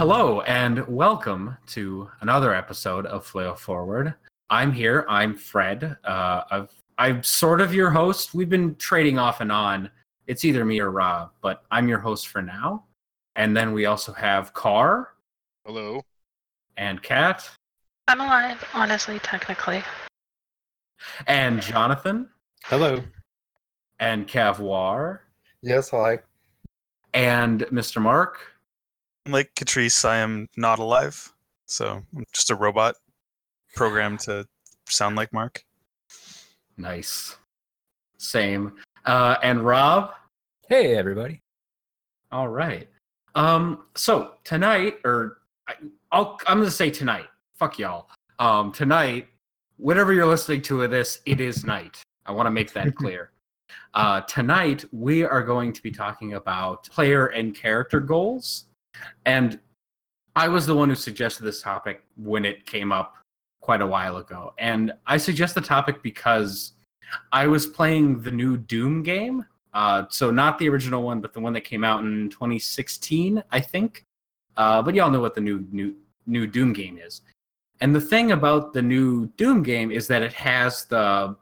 Hello and welcome to another episode of Flail Forward. I'm here. I'm Fred. Uh, I've, I'm sort of your host. We've been trading off and on. It's either me or Rob, but I'm your host for now. And then we also have Car Hello. and Kat I'm alive, honestly, technically. and Jonathan Hello. and Cavoir Yes, hi. and Mr. Mark. Like Catrice, I am not alive, so I'm just a robot programmed to sound like Mark. Nice. Same. Uh, and Rob. Hey, everybody. All right. Um. So tonight, or I, I'll, I'm gonna say tonight. Fuck y'all. Um. Tonight, whenever you're listening to of this, it is night. I want to make that clear. Uh, tonight we are going to be talking about player and character goals, and I was the one who suggested this topic when it came up quite a while ago, and I suggest the topic because I was playing the new Doom game, uh, so not the original one, but the one that came out in 2016, I think. Uh, but y'all know what the new new new Doom game is. And the thing about the new Doom game is that it has the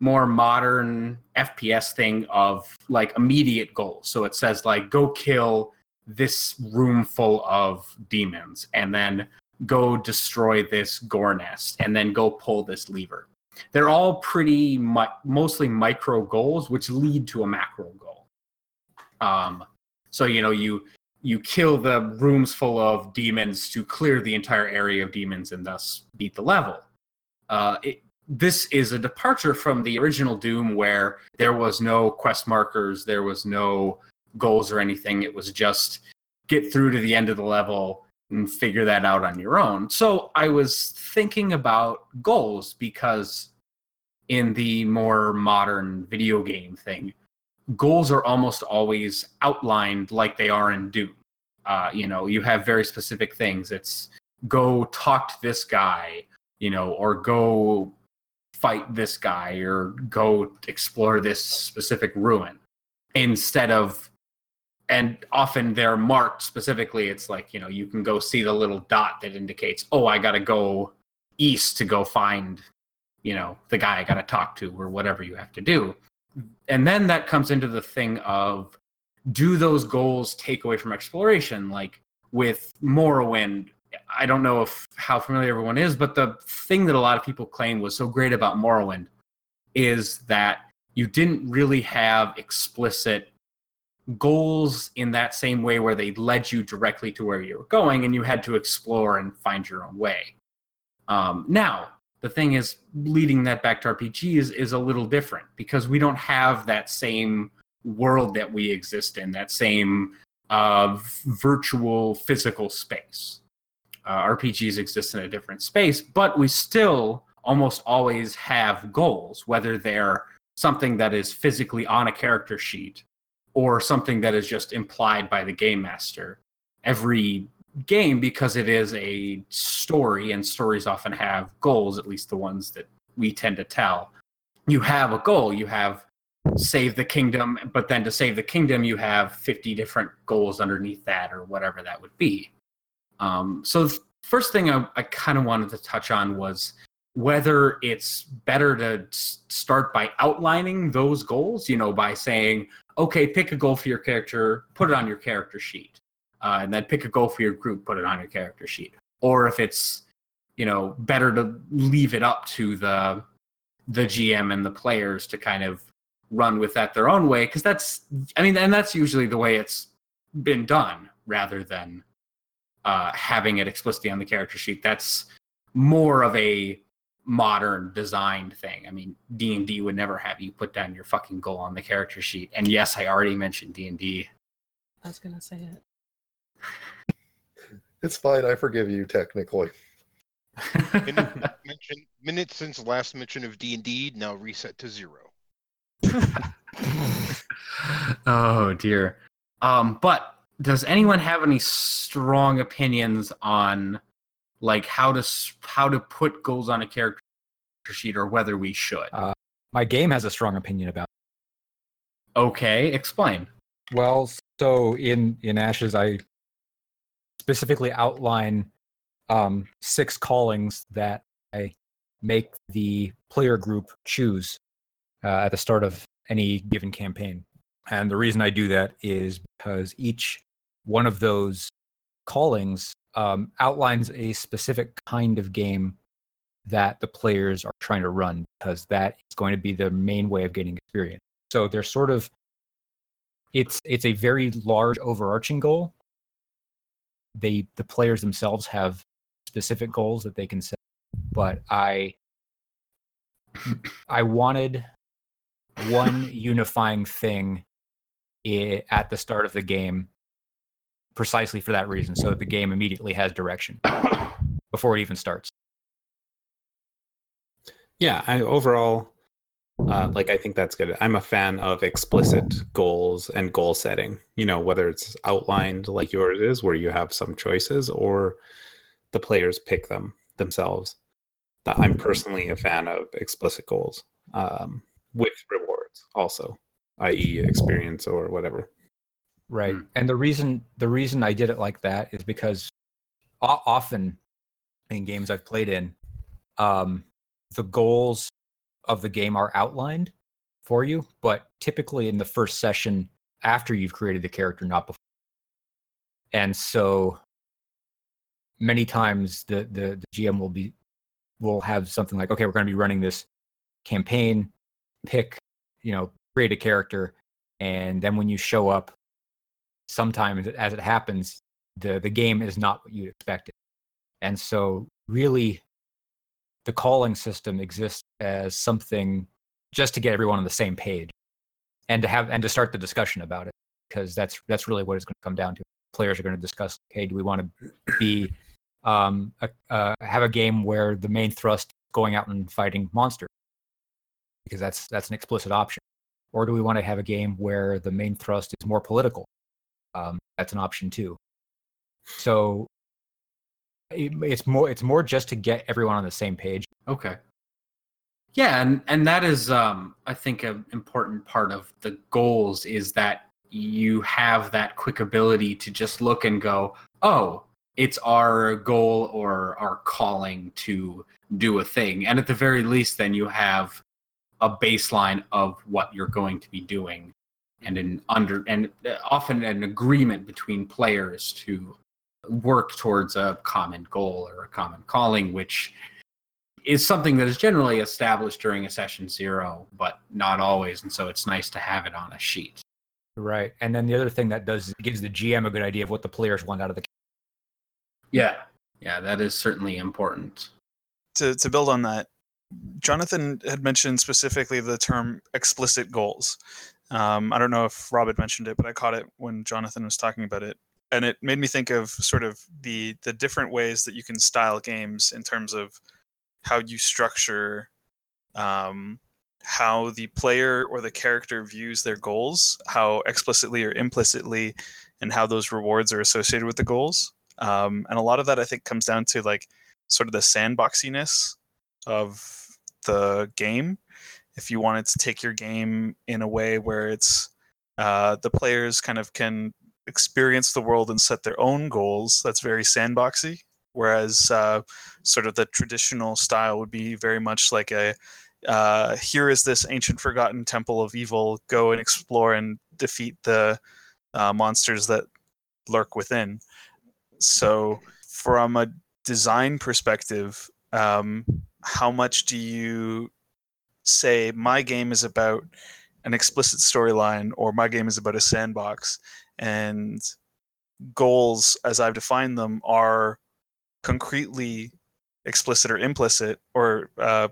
more modern FPS thing of like immediate goals. So it says like go kill this room full of demons and then go destroy this gore nest and then go pull this lever. They're all pretty mu- mostly micro goals which lead to a macro goal. Um so you know you you kill the rooms full of demons to clear the entire area of demons and thus beat the level. Uh it, this is a departure from the original doom where there was no quest markers there was no goals or anything it was just get through to the end of the level and figure that out on your own so i was thinking about goals because in the more modern video game thing, goals are almost always outlined like they are in Doom. Uh, you know, you have very specific things. It's go talk to this guy, you know, or go fight this guy, or go explore this specific ruin. Instead of, and often they're marked specifically. It's like, you know, you can go see the little dot that indicates, oh, I got to go east to go find you know the guy i got to talk to or whatever you have to do and then that comes into the thing of do those goals take away from exploration like with morrowind i don't know if how familiar everyone is but the thing that a lot of people claim was so great about morrowind is that you didn't really have explicit goals in that same way where they led you directly to where you were going and you had to explore and find your own way. Um, now the thing is leading that back to rpgs is a little different because we don't have that same world that we exist in that same uh, virtual physical space. Uh, rpgs exist in a different space but we still almost always have goals whether they're something that is physically on a character sheet or something that is just implied by the game master. Every game because it is a story and stories often have goals at least the ones that we tend to tell. You have a goal you have save the kingdom but then to save the kingdom you have 50 different goals underneath that or whatever that would be. Um, so the first thing i, I kind of wanted to touch on was whether it's better to start by outlining those goals you know by saying okay pick a goal for your character put it on your character sheet uh, and then pick a goal for your group, put it on your character sheet. Or if it's, you know, better to leave it up to the the GM and the players to kind of run with that their own way, because that's, I mean, and that's usually the way it's been done, rather than uh, having it explicitly on the character sheet. That's more of a modern designed thing. I mean, D and D would never have you put down your fucking goal on the character sheet. And yes, I already mentioned D and D. I was gonna say it. It's fine. I forgive you technically. Minute, mention, minutes since last mention of D and D now reset to zero. oh dear. Um, but does anyone have any strong opinions on like how to how to put goals on a character sheet or whether we should? Uh, My game has a strong opinion about. okay, explain. Well, so in in Ashes, I specifically outline um, six callings that I make the player group choose uh, at the start of any given campaign. And the reason I do that is because each one of those callings um, outlines a specific kind of game that the players are trying to run because that is going to be the main way of getting experience. So they're sort of it's it's a very large overarching goal. They the players themselves have specific goals that they can set, but I I wanted one unifying thing at the start of the game precisely for that reason so that the game immediately has direction before it even starts Yeah, I overall uh, like I think that's good. I'm a fan of explicit goals and goal setting. You know, whether it's outlined like yours is, where you have some choices, or the players pick them themselves. That I'm personally a fan of explicit goals um, with rewards, also, i.e., experience or whatever. right Mm. and the reason the reason i did it like that is because often in games i've played in um the goals of the game are outlined for you but typically in the first session after you've created the character not before. And so many times the the, the gm will be will have something like okay we're going to be running this campaign pick you know create a character and then when you show up sometimes as it happens the the game is not what you expected. And so really the calling system exists as something just to get everyone on the same page and to have and to start the discussion about it because that's that's really what it's going to come down to. Players are going to discuss hey do we want to be um a, uh, have a game where the main thrust is going out and fighting monsters? Because that's that's an explicit option. Or do we want to have a game where the main thrust is more political? Um, that's an option too. So it, it's more it's more just to get everyone on the same page. Okay. Yeah, and and that is um I think an important part of the goals is that you have that quick ability to just look and go, "Oh, it's our goal or our calling to do a thing." And at the very least then you have a baseline of what you're going to be doing and an under and uh, often an agreement between players to work towards a common goal or a common calling which is something that is generally established during a session zero, but not always. And so it's nice to have it on a sheet. Right. And then the other thing that does is it gives the GM a good idea of what the players want out of the Yeah. Yeah, that is certainly important. to to build on that, Jonathan had mentioned specifically the term explicit goals. Um, I don't know if Rob had mentioned it, but I caught it when Jonathan was talking about it, and it made me think of sort of the the different ways that you can style games in terms of how you structure um, how the player or the character views their goals, how explicitly or implicitly, and how those rewards are associated with the goals. Um, and a lot of that I think comes down to like sort of the sandboxiness of the game. If you wanted to take your game in a way where it's uh, the players kind of can experience the world and set their own goals, that's very sandboxy. Whereas uh, sort of the traditional style would be very much like a uh, here is this ancient forgotten temple of evil, go and explore and defeat the uh, monsters that lurk within. So, from a design perspective, um, how much do you say my game is about an explicit storyline or my game is about a sandbox and goals as I've defined them are concretely explicit or implicit or uh,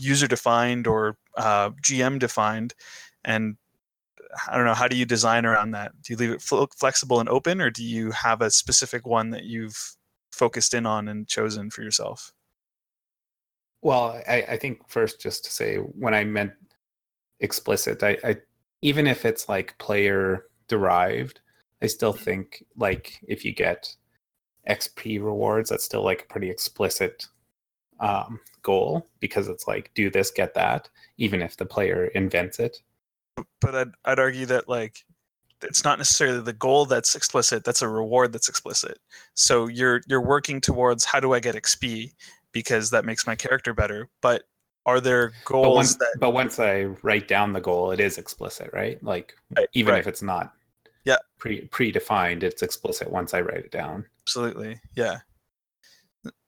user defined or uh, GM defined and I don't know how do you design around that? Do you leave it fl- flexible and open or do you have a specific one that you've focused in on and chosen for yourself? Well, I, I think first just to say when I meant explicit, I, I even if it's like player derived, I still think like if you get XP rewards, that's still like a pretty explicit um, goal because it's like do this, get that, even if the player invents it. but I'd, I'd argue that like it's not necessarily the goal that's explicit that's a reward that's explicit so you're you're working towards how do i get xp because that makes my character better but are there But goals once, that but once I write down the goal, it is explicit, right? Like Right, even right. if it's not Yeah. pre predefined, it's explicit once I write it down. absolutely yeah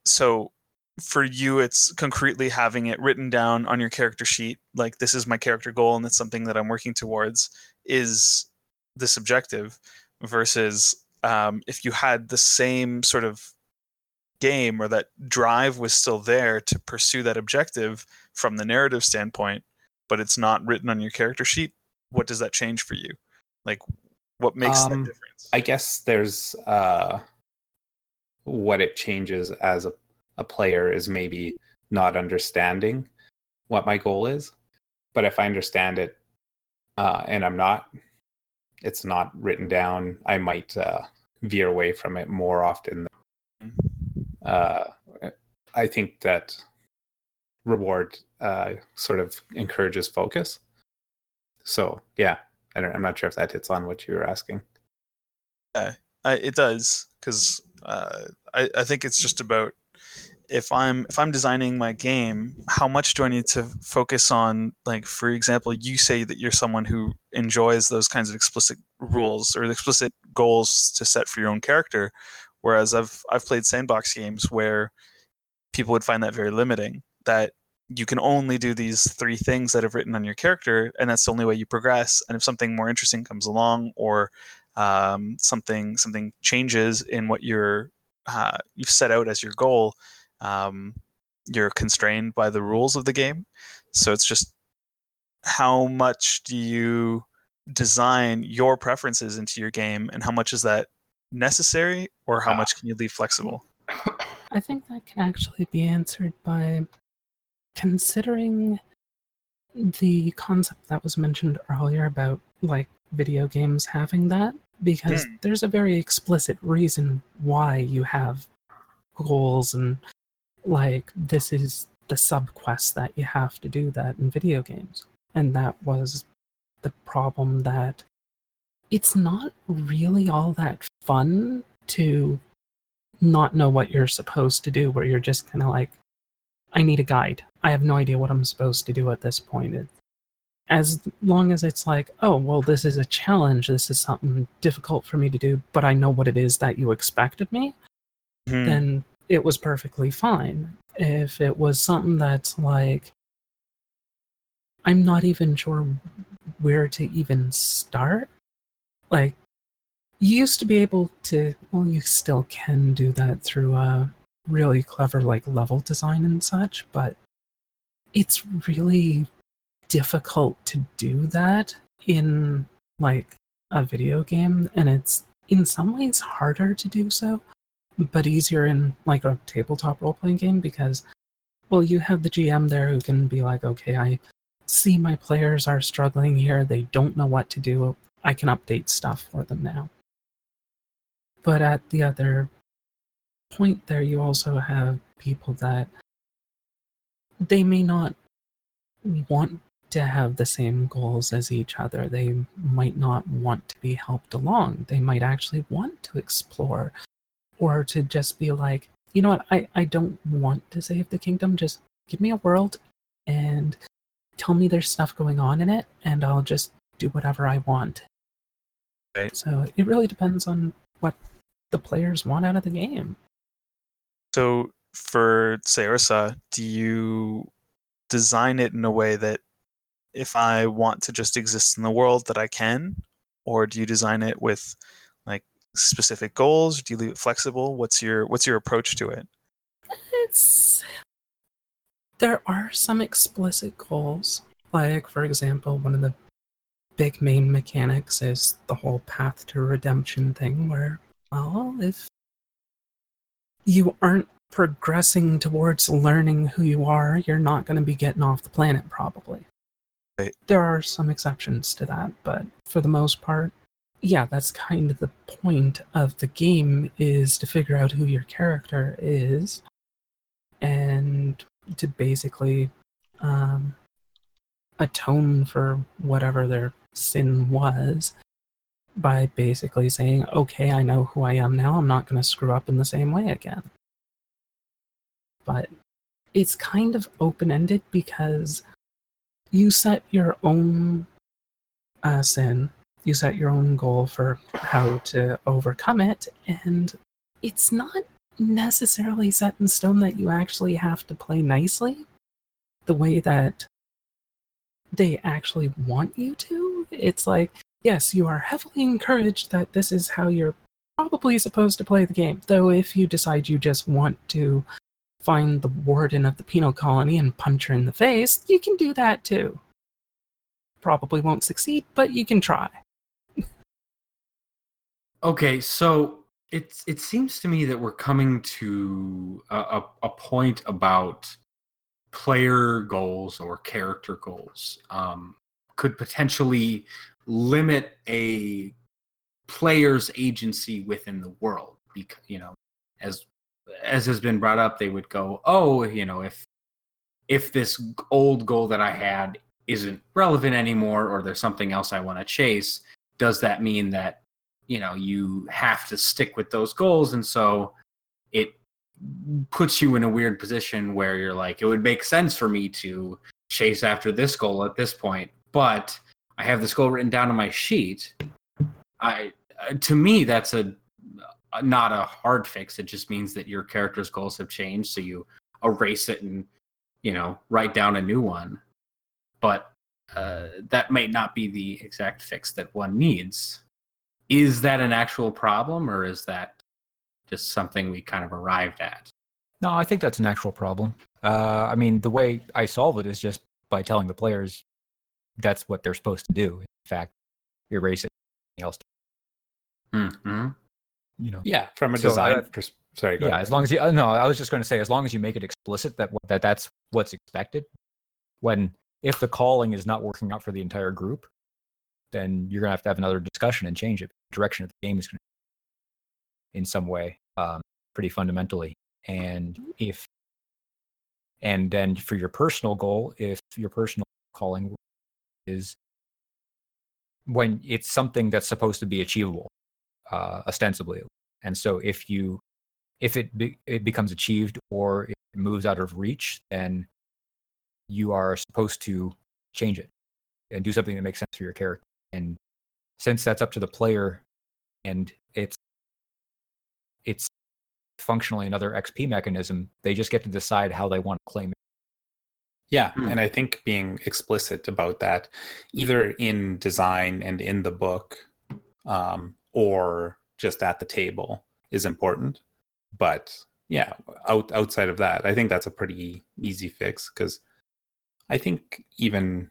so for you it's concretely having it written down on your character sheet like this is my character goal and it's something that i'm working towards is this objective versus um, if you had the same sort of game or that drive was still there to pursue that objective from the narrative standpoint but it's not written on your character sheet what does that change for you like what makes that Um, difference I guess there's uh, what it changes as a, a player is maybe not understanding what my goal is. But if I understand it uh, and I'm not, it's not written down, I might uh, veer away from it more often. Uh, I think that reward uh, sort of encourages focus. So, yeah, I don't, I'm not sure if that hits on what you were asking. I, it does because uh, I, I think it's just about if I'm if I'm designing my game, how much do I need to focus on? Like for example, you say that you're someone who enjoys those kinds of explicit rules or explicit goals to set for your own character, whereas I've I've played sandbox games where people would find that very limiting. That you can only do these three things that I've written on your character, and that's the only way you progress. And if something more interesting comes along, or um, something something changes in what you're uh, you've set out as your goal, um, you're constrained by the rules of the game. So it's just how much do you design your preferences into your game, and how much is that necessary, or how Ah. much can you leave flexible? I think that can actually be answered by considering the concept that was mentioned earlier about like video games having that because hmm. there's a very explicit reason why you have goals and like this is the sub quest that you have to do that in video games. And that was the problem that it's not really all that fun to not know what you're supposed to do where you're just kind of like i need a guide i have no idea what i'm supposed to do at this point It- as long as it's like oh well this is a challenge this is something difficult for me to do but i know what it is that you expect of me Hmm. then it was perfectly fine if it was something that's like i'm not even sure where to even start like you used to be able to well you still can do that through a really clever like level design and such but it's really difficult to do that in like a video game and it's in some ways harder to do so but easier in like a tabletop role playing game because well you have the gm there who can be like okay i see my players are struggling here. They don't know what to do. I can update stuff for them now. But at the other point there you also have people that they may not want to have the same goals as each other. They might not want to be helped along. They might actually want to explore or to just be like you know what? I, I don't want to save the kingdom. Just give me a world and tell me there's stuff going on in it and i'll just do whatever i want. Right. so it really depends on what the players want out of the game. So for say Ursa, do you design it in a way that if I want to just exist in the world that I can? Or do you design it with like specific goals? Do you leave it flexible? What's your what's your approach to it? it's there are some explicit goals like for example one of the big main mechanics is the whole path to redemption thing where well if you aren't progressing towards learning who you are you're not going to be getting off the planet probably Right. there are some exceptions to that but for the most part yeah that's kind of the point of the game is to figure out who your character is and to basically um, atone for whatever their sin was by basically saying, okay, I know who I am now. I'm not going to screw up in the same way again. But it's kind of open ended because you set your own uh, sin, you set your own goal for how to overcome it, and it's not necessarily set in stone that you actually have to play nicely the way that they actually want you to. It's like, yes, you are heavily encouraged that this is how you're probably supposed to play the game. Though, if you decide you just want to find the warden of the penal colony and punch her in the face, you can do that too. Probably won't succeed, but you can try. Okay, so it's it seems to me that we're coming to a, a, a point about player goals or character goals um, could potentially limit a player's agency within the world because you know as as has been brought up they would go oh you know if if this old goal that i had isn't relevant anymore or there's something else i want to chase does that mean that you know you have to stick with those goals? And so it puts you in a weird position where you're like it would make sense for me to chase after this goal at this point but i have this goal written down on my sheet. I to me that's a not a hard fix it just means that your character's goals have changed so you erase it and you know write down a new one but uh, that may not be the exact fix that one needs is that an actual problem or is that just something we kind of arrived at No, I think that's an actual problem. Uh, I mean, the way I solve it is just by telling the players that's what they're supposed to do. In fact, erase it. Else, hmm you know. Yeah, from a So, design uh, pers- sorry, go Yeah, ahead. as long as you. Uh, no, I was just going to say, as long as you make it explicit that that that's what's expected. When if the calling is not working out for the entire group, then you're gonna have to have another discussion and change it. The direction of the game is going to, in some way, um, pretty fundamentally. And if, and then for your personal goal, if your personal calling is when it's something that's supposed to be achievable, uh, ostensibly, and so if you if it be, it becomes achieved or it moves out of reach, then you are supposed to change it and do something that makes sense for your character. And since that's up to the player, and it's it's functionally another XP mechanism, they just get to decide how they want to claim it. Yeah, Hmm. and I think being explicit about that, either in design and in the book, um, or just at the table, is important. But yeah, out, outside of that, I think that's a pretty easy fix because I think even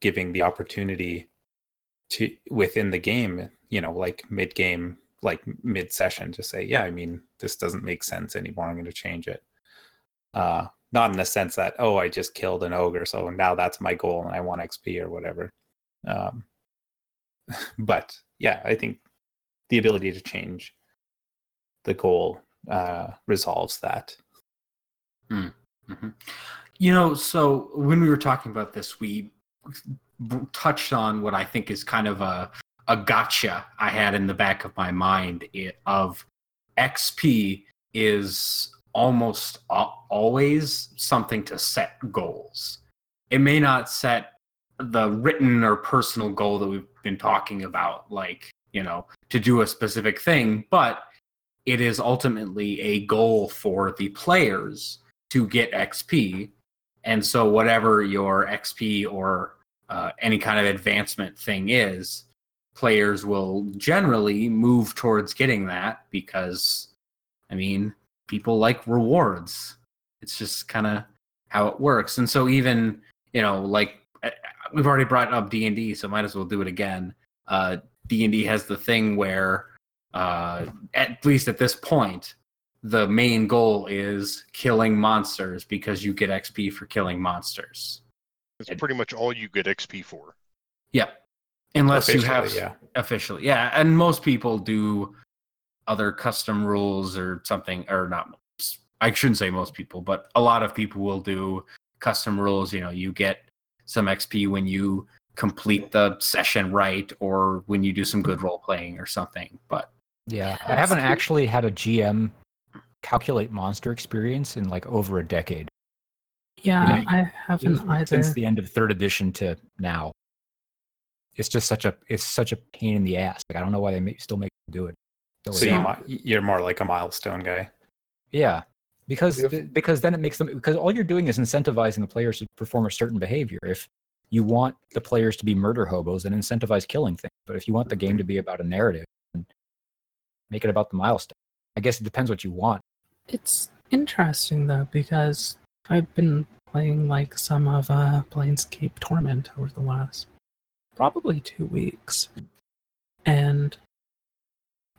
giving the opportunity to within the game, you know, like mid game, like mid session, to say, yeah, I mean, this doesn't make sense anymore. I'm going to change it. Uh, not in the sense that oh i just killed an ogre so now that's my goal and i want xp or whatever um, but yeah i think the ability to change the goal uh, resolves that. Hmm. You know, so when we were talking about this, we touched on what I think is kind of a a gotcha I had in the back of my mind of XP is almost al- always something to set goals. It may not set the written or personal goal that we've been talking about, like, you know, to do a specific thing, but it is ultimately a goal for the players to get XP. And so, whatever your XP or uh, any kind of advancement thing is, players will generally move towards getting that because, I mean, people like rewards. It's just kind of how it works. And so, even you know, like we've already brought up D and D, so might as well do it again. Uh, D and D has the thing where, uh, at least at this point, the main goal is killing monsters because you get XP for killing monsters. That's pretty much all you get XP for. Yeah, Unless you have yeah officially. Yeah, and most people do other custom rules or something or not I shouldn't say most people, but a lot of people will do custom rules, you know, you get some XP when you complete the session right or when you do some good mm-hmm. role playing or something. But Yeah, I haven't actually had a GM calculate monster experience in like over a decade Yeah, Yeah, I haven't either. since the end of third edition to now. It's just such a it's such a pain in the ass. Like I don't know why they make, still make them do it. Still So you, you're more like a milestone guy. Yeah, because If- th- because then it makes them because all you're doing is incentivizing the players to perform a certain behavior. If you want the players to be murder hobos, and incentivize killing things. But if you want the game to be about a narrative, then make it about the milestone. I guess it depends what you want. It's interesting though because I've been playing like some of uh Planescape Torment over the last probably two weeks, and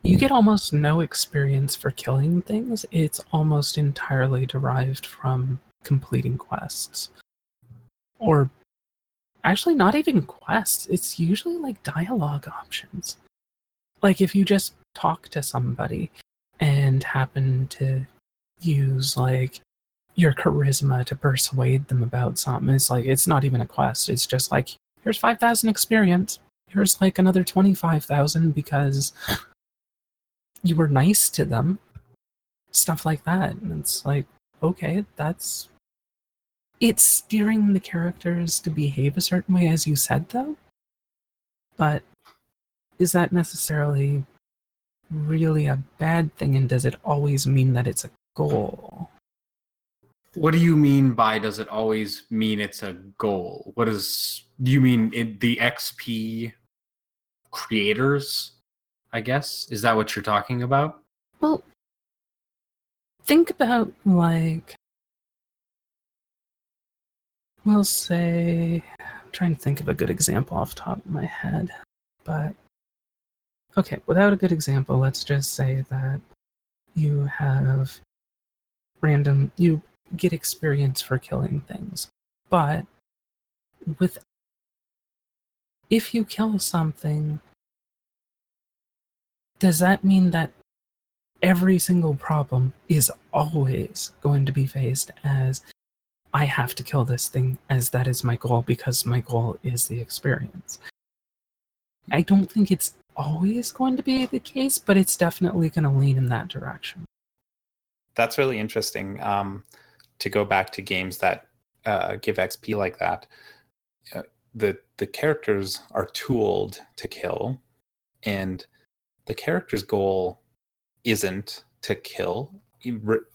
you get almost no experience for killing things. It's almost entirely derived from completing quests, or actually not even quests. It's usually like dialogue options. Like if you just talk to somebody and happen to use like your charisma to persuade them about something. It's like it's not even a quest. It's just like here's five thousand experience. Here's like another twenty five thousand because you were nice to them. Stuff like that. And it's like, okay, that's it's steering the characters to behave a certain way as you said though. But is that necessarily really a bad thing and does it always mean that it's a goal what do you mean by does it always mean it's a goal? What is do you mean it, the XP creators? I guess is that what you're talking about? well think about like we'll say i'm trying to think of a good example off top of my head but okay without a good example let's just say that you have random you get experience for killing things but with if you kill something does that mean that every single problem is always going to be faced as I have to kill this thing as that is my goal because my goal is the experience. I don't think it's always going to be the case, but it's definitely going to lean in that direction. That's really interesting. Um, to go back to games that uh, give XP like that, uh, the the characters are tooled to kill, and the character's goal isn't to kill.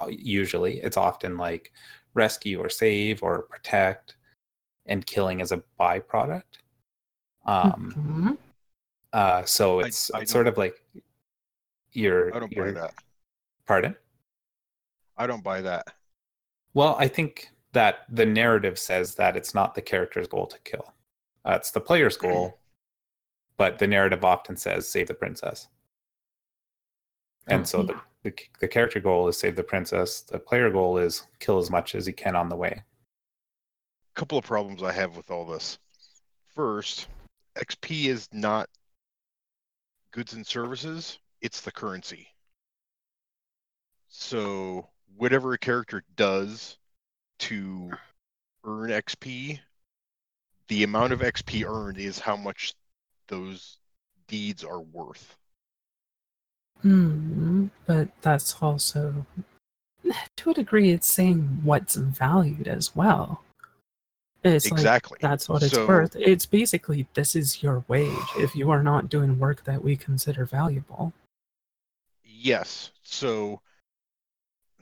Usually, it's often like rescue or save or protect, and killing is a byproduct. Um, Mhm. uh, so it's, I it's sort of like you're. I don't buy you're- that. Pardon? I don't buy that. Well, I think that the narrative says that it's not the character's goal to kill. Uh, it's the player's goal, but the narrative often says save the princess. And oh, so the, the the character goal is save the princess. The player goal is kill as much as he can on the way. A couple of problems I have with all this. First, XP is not goods and services, it's the currency. So, whatever a character does to earn XP, the amount of XP earned is how much those deeds are worth. Hmm, but that's also, to a degree, it's saying what's valued as well. It's like exactly. that's what it's So- worth. It's basically this is your wage if you are not doing work that we consider valuable. Yes. So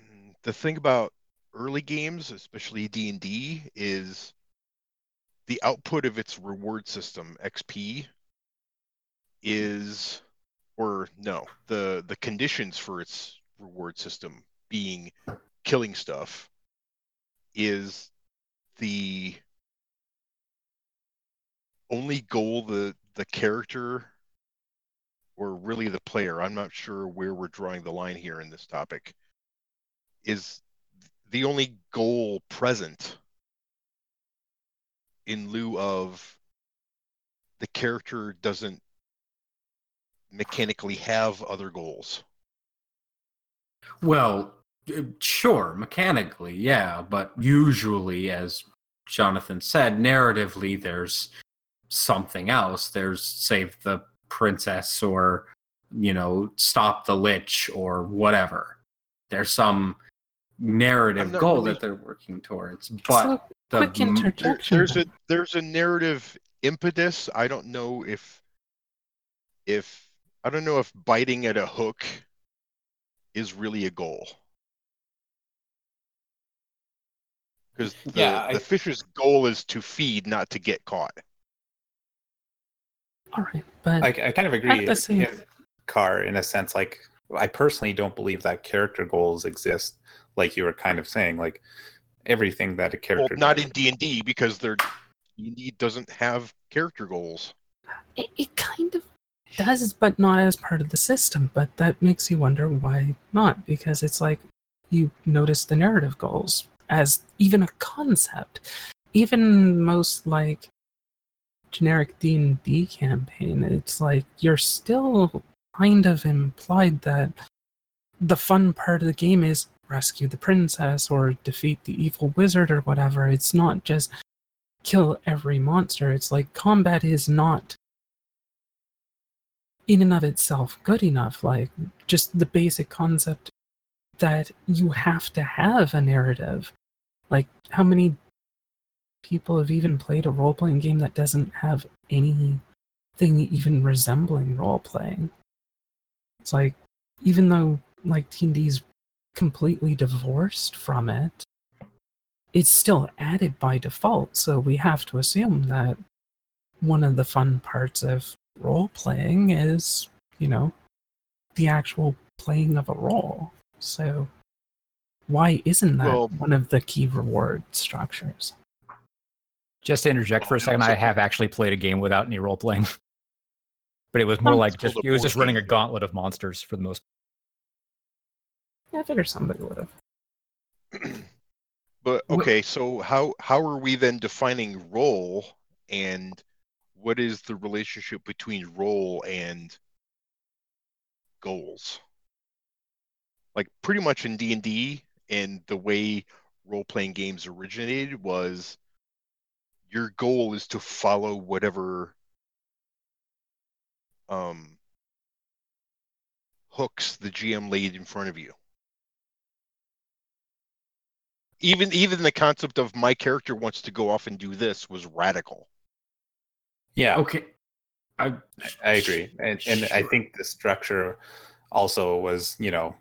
mm, the thing about early games, especially D&D, is the output of its reward system, XP, is or no, the the conditions for its reward system being killing stuff is the only goal the the character or really the player, I'm not sure where we're drawing the line here in this topic, is the only goal present in lieu of the character doesn't mechanically have other goals. Well, uh, sure, mechanically, yeah, but usually, as Jonathan said, narratively, there's something else. There's save the princess or you know stop the lich or whatever. There's some narrative goal really- that they're working towards, but so, the quick interjection. there's a there's a narrative impetus. I don't know if if I don't know if biting at a hook is really a goal. Because the, Yeah, I- the fish's goal is to feed, not to get caught. All right, but I, I kind of agree. the Car, in a sense, like I personally don't believe that character goals exist. Like you were kind of saying, like everything that a character Well, character not does- in D and D because they're D&D doesn't have character goals. it, it kind of does, but not as part of the system. But that makes you wonder why not? Because it's like you notice the narrative goals as even a concept. Even most like generic D and D campaign, it's like you're still kind of implied that the fun part of the game is rescue the princess or defeat the evil wizard or whatever. It's not just kill every monster. It's like combat is not in and of itself good enough. Like just the basic concept that you have to have a narrative. Like how many people have even played a role playing game that doesn't have anything even resembling role playing? It's like even though like D&D's completely divorced from it, it's still added by default. So we have to assume that one of the fun parts of role playing is, you know, the actual playing of a role. So why isn't that Well- one of the key reward structures? Just to interject for a second, I have actually played a game without any role playing, but it was more like just it was just running a gauntlet of monsters for the most. Part. Yeah, I figure somebody would have. But okay, so how how are we then defining role and what is the relationship between role and goals? Like pretty much in D&D and the way role-playing games originated was your goal is to follow whatever um hooks the GM laid in front of you. Even even the concept of my character wants to go off and do this was radical. Yeah, okay. I I agree, and and I think the structure also was, you know,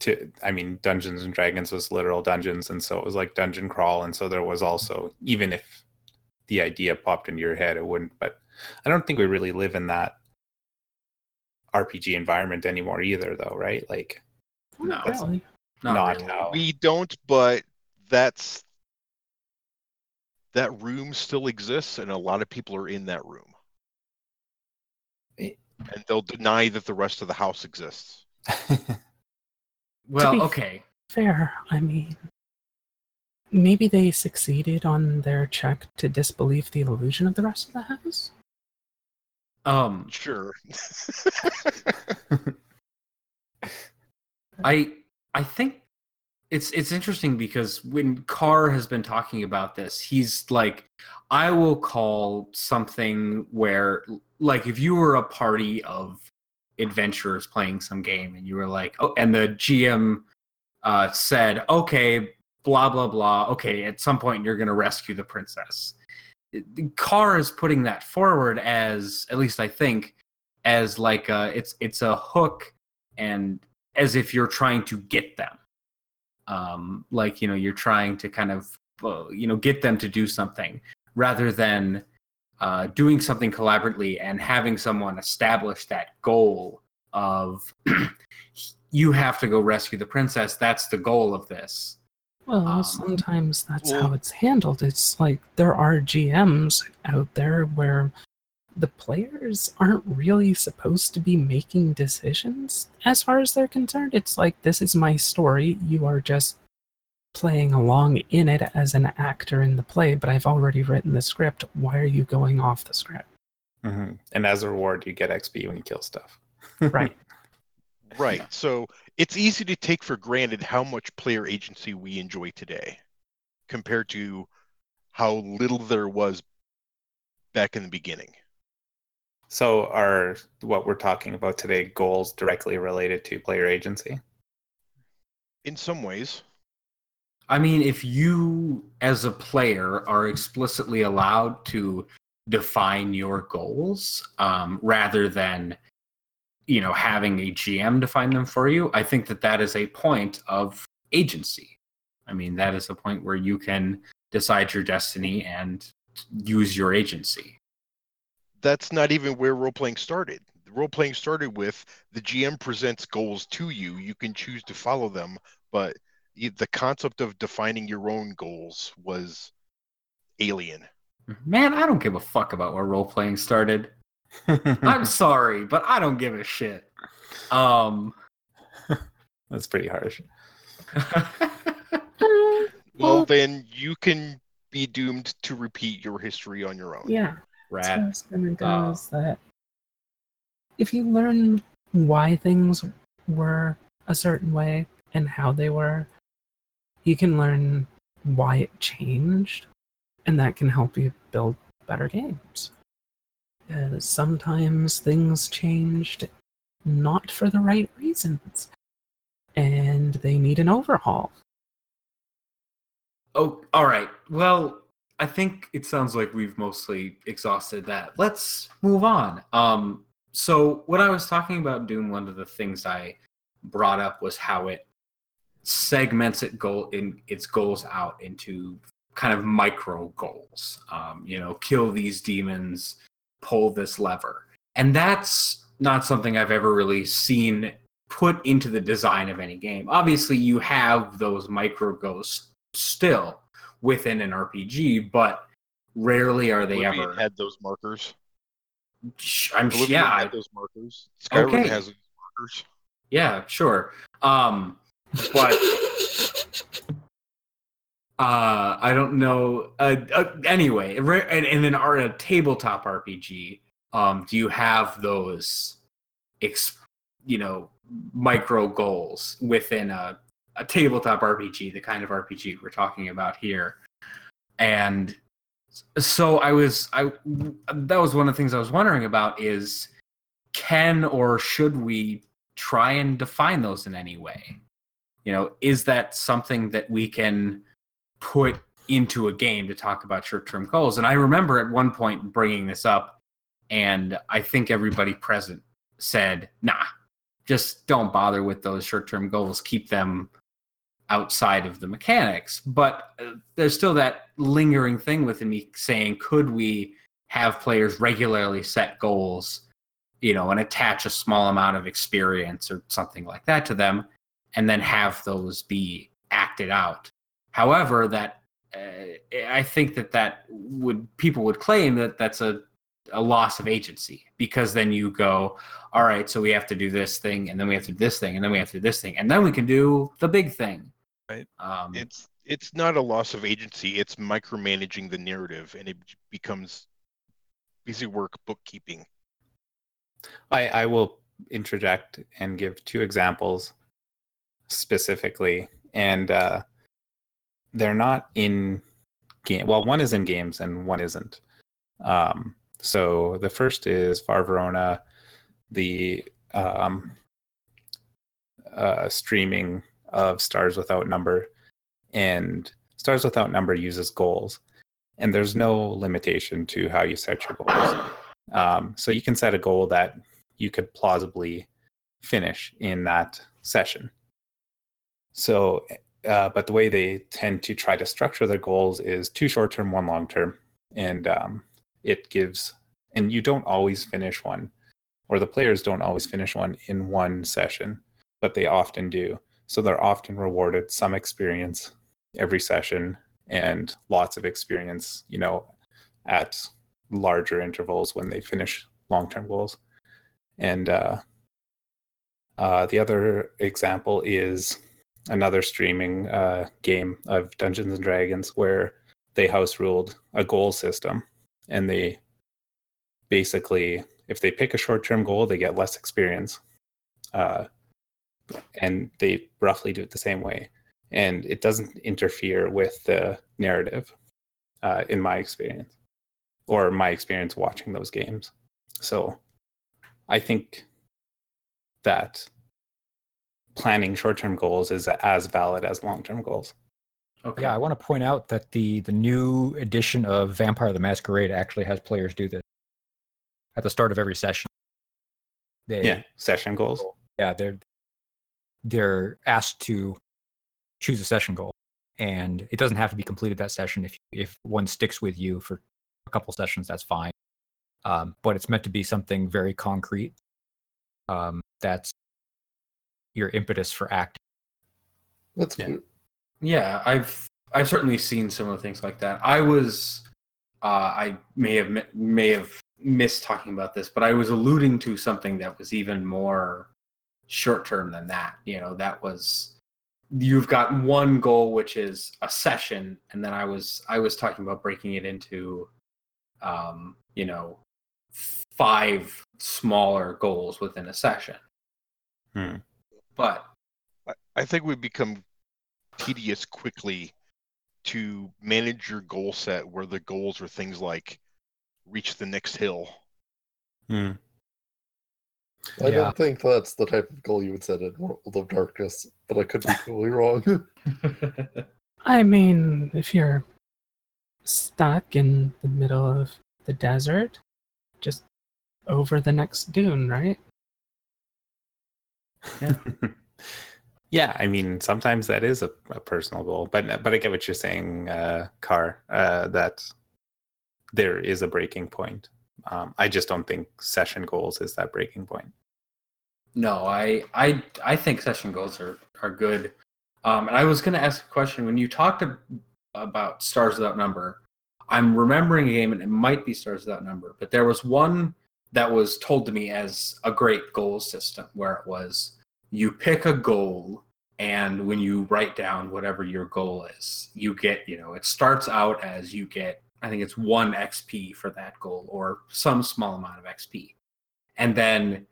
to I mean, Dungeons and Dragons was literal dungeons, and so it was like dungeon crawl, and so there was also even if the idea popped into your head, it wouldn't. But I don't think we really live in that RPG environment anymore either, though, right? Like, No. really. not, not really. how. We don't, but that's that room still exists, and a lot of people are in that room, Eh. and they'll deny that the rest of the house exists. Well, be- okay. Fair. I mean, maybe they succeeded on their check to disbelieve the illusion of the rest of the house. Um, Sure. I I think it's it's interesting because when Carr has been talking about this, he's like, I will call something where like if you were a party of adventurers playing some game and you were like, oh, and the GM uh, said, okay, blah blah blah. Okay, at some point you're to rescue the princess. Carr is putting that forward as, at least I think, as like a, it's it's a hook and as if you're trying to get them um like you know you're trying to kind of uh, you know get them to do something rather than uh doing something collaboratively and having someone establish that goal of you have to go rescue the princess that's the goal of this Well, Um, sometimes that's well- how it's handled. It's like there are GMs out there where the players aren't really supposed to be making decisions as far as they're concerned. It's like, this is my story. You are just playing along in it as an actor in the play, but I've already written the script. Why are you going off the script? Mhm. And as a reward, you get XP when you kill stuff. Right. Right. So it's easy to take for granted how much player agency we enjoy today compared to how little there was back in the beginning. So are what we're talking about today goals directly related to player agency? In some ways, I mean, if you, as a player, are explicitly allowed to define your goals um, rather than, you know, having a GM define them for you, I think that that is a point of agency. I mean, that is a point where you can decide your destiny and use your agency. That's not even where role playing started. Role playing started with the GM presents goals to you. You can choose to follow them, but the concept of defining your own goals was alien. Man, I don't give a fuck about where role playing started. I'm sorry, but I don't give a shit. Um, That's pretty harsh. Well, Well- then you can be doomed to repeat your history on your own. Yeah. That's what rad. gonna go Uh, is that if you learn why things were a certain way and how they were, you can learn why it changed, and that can help you build better games. Uh, sometimes things changed not for the right reasons, and they need an overhaul. Oh, all right. Well, I think it sounds like we've mostly exhausted that. Let's move on. Um, so when I was talking about Doom, one of the things I brought up was how it segments it goal in its goals out into kind of micro goals. Um, you know, kill these demons, pull this lever, and that's not something I've ever really seen put into the design of any game. Obviously, you have those micro goals still within an RPG, but rarely are they Oblivion ever. had those markers. I'm Oblivion yeah, had those markers. Skyrim Okay. has those markers. yeah, sure. Um, but uh, I don't know. Uh, uh, anyway, and, and then are a tabletop RPG. Um, do you have those, ex, you know, micro goals within a a tabletop RPG, the kind of RPG we're talking about here? And so I was, I that was one of the things I was wondering about is can or should we try and define those in any way? You know, is that something that we can put into a game to talk about short-term goals? And I remember at one point bringing this up, and I think everybody present said, "Nah, just don't bother with those short-term goals. Keep them outside of the mechanics." But uh, there's still that lingering thing within me saying, "Could we have players regularly set goals?" you know, and attach a small amount of experience or something like that to them, and then have those be acted out. However, that uh, I think that that would people would claim that that's a a loss of agency because then you go, all right, so we have to do this thing, and then we have to do this thing, and then we have to do this thing, and then we can do the big thing. Right. Um, It's it's not a loss of agency. It's micromanaging the narrative, and it becomes busy work bookkeeping. I, I will interject and give two examples specifically, and uh, they're not in game. Well, one is in games and one isn't. Um, so the first is Far Verona, the um, uh, streaming of Stars Without Number, and Stars Without Number uses goals, and there's no limitation to how you set your goals. Um, so you can set a goal that you could plausibly finish in that session. So, uh, but the way they tend to try to structure their goals is two short term, one long term. And um, it gives, and you don't always finish one, or the players don't always finish one in one session, but they often do. So they're often rewarded some experience every session and lots of experience, you know, at larger intervals when they finish long-term goals. And uh, uh, the other example is another streaming uh, game of Dungeons and Dragons where they house ruled a goal system, and they basically, if they pick a short-term goal, they get less experience, uh, and they roughly do it the same way, and it doesn't interfere with the narrative, uh, in my experience or my experience watching those games. So I think that planning short-term goals is as valid as long-term goals. Okay. Yeah, I want to point out that the the new edition of Vampire the Masquerade actually has players do this at the start of every session. They, Yeah, session goals. yeah, they're they're asked to choose a session goal, and it doesn't have to be completed that session. If if one sticks with you for a couple sessions, that's fine. Um, but it's meant to be something very concrete. Um, that's your impetus for acting. That's Yeah. good. Yeah, I've I've certainly seen some of the things like that. I was uh, I may have may have missed talking about this, but I was alluding to something that was even more short term than that. You know, that was you've got one goal which is a session, and then I was I was talking about breaking it into um, you know five smaller goals within a session. Hmm. But I- I think we become tedious quickly to manage your goal set where the goals are things like reach the next hill. Hmm. I Yeah. don't think that's the type of goal you would set in World of Darkness, but I could be totally wrong. I mean, if you're stuck in the middle of the desert, just over the next dune, right? yeah, yeah, I mean, sometimes that is a, a personal goal, but but I get what you're saying, uh, Car. Uh, that there is a breaking point. Um, I just don't think session goals is that breaking point. No, I I I think session goals are are good. Um, and I was going to ask a question when you talked about Stars Without Number. I'm remembering a game, and it might be Stars Without Number, but there was one that was told to me as a great goal system, where it was you pick a goal, and when you write down whatever your goal is, you get you know it starts out as you get I think it's one XP for that goal or some small amount of XP, and then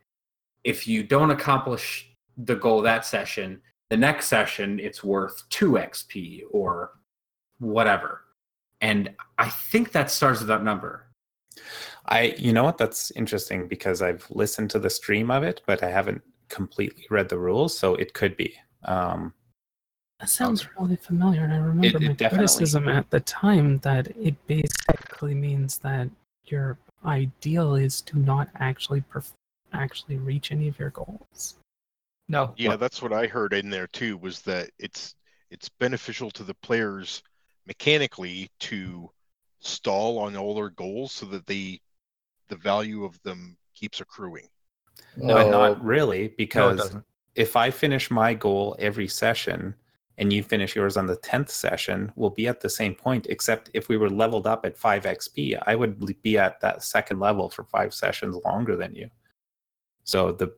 if you don't accomplish the goal that session, the next session it's worth 2 XP or whatever. And I think that starts with that number. I, you know what? That's interesting because I've listened to the stream of it, but I haven't completely read the rules, so it could be. Um, That sounds really familiar, and I remember it my definitely- criticism at the time that it basically means that your ideal is to not actually perf- actually reach any of your goals. No, Yeah, that's what I heard in there too. Was that it's it's beneficial to the players mechanically to stall on all their goals so that they the value of them keeps accruing. No, Uh, not really, because doesn't. if I finish my goal every session and you finish yours on the 10th session, we'll be at the same point, except if we were leveled up at 5 XP, I would be at that second level for five sessions longer than you. So the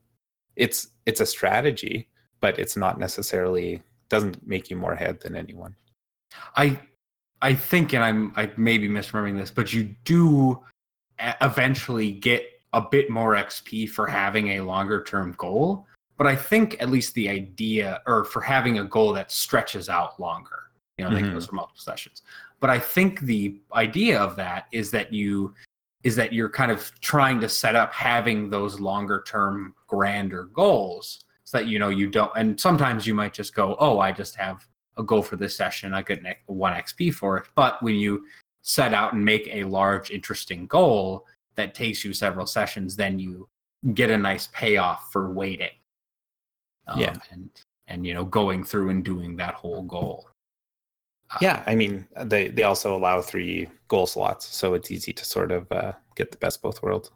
it's it's a strategy, but it's not necessarily doesn't make you more ahead than anyone. I I think and I'm I may be misremembering this, but you do eventually get a bit more XP for having a longer term goal. But I think at least the idea or for having a goal that stretches out longer, you know, that Mhm. goes for multiple sessions. But I think the idea of that is that you is that you're kind of trying to set up having those longer term grander goals so that you know you don't and sometimes you might just go oh i just have a goal for this session i get one xp for it but when you set out and make a large interesting goal that takes you several sessions then you get a nice payoff for waiting Um, Yeah. and and you know going through and doing that whole goal Uh, Yeah, I mean they they also allow three goal slots, so it's easy to sort of uh, get the best both worlds.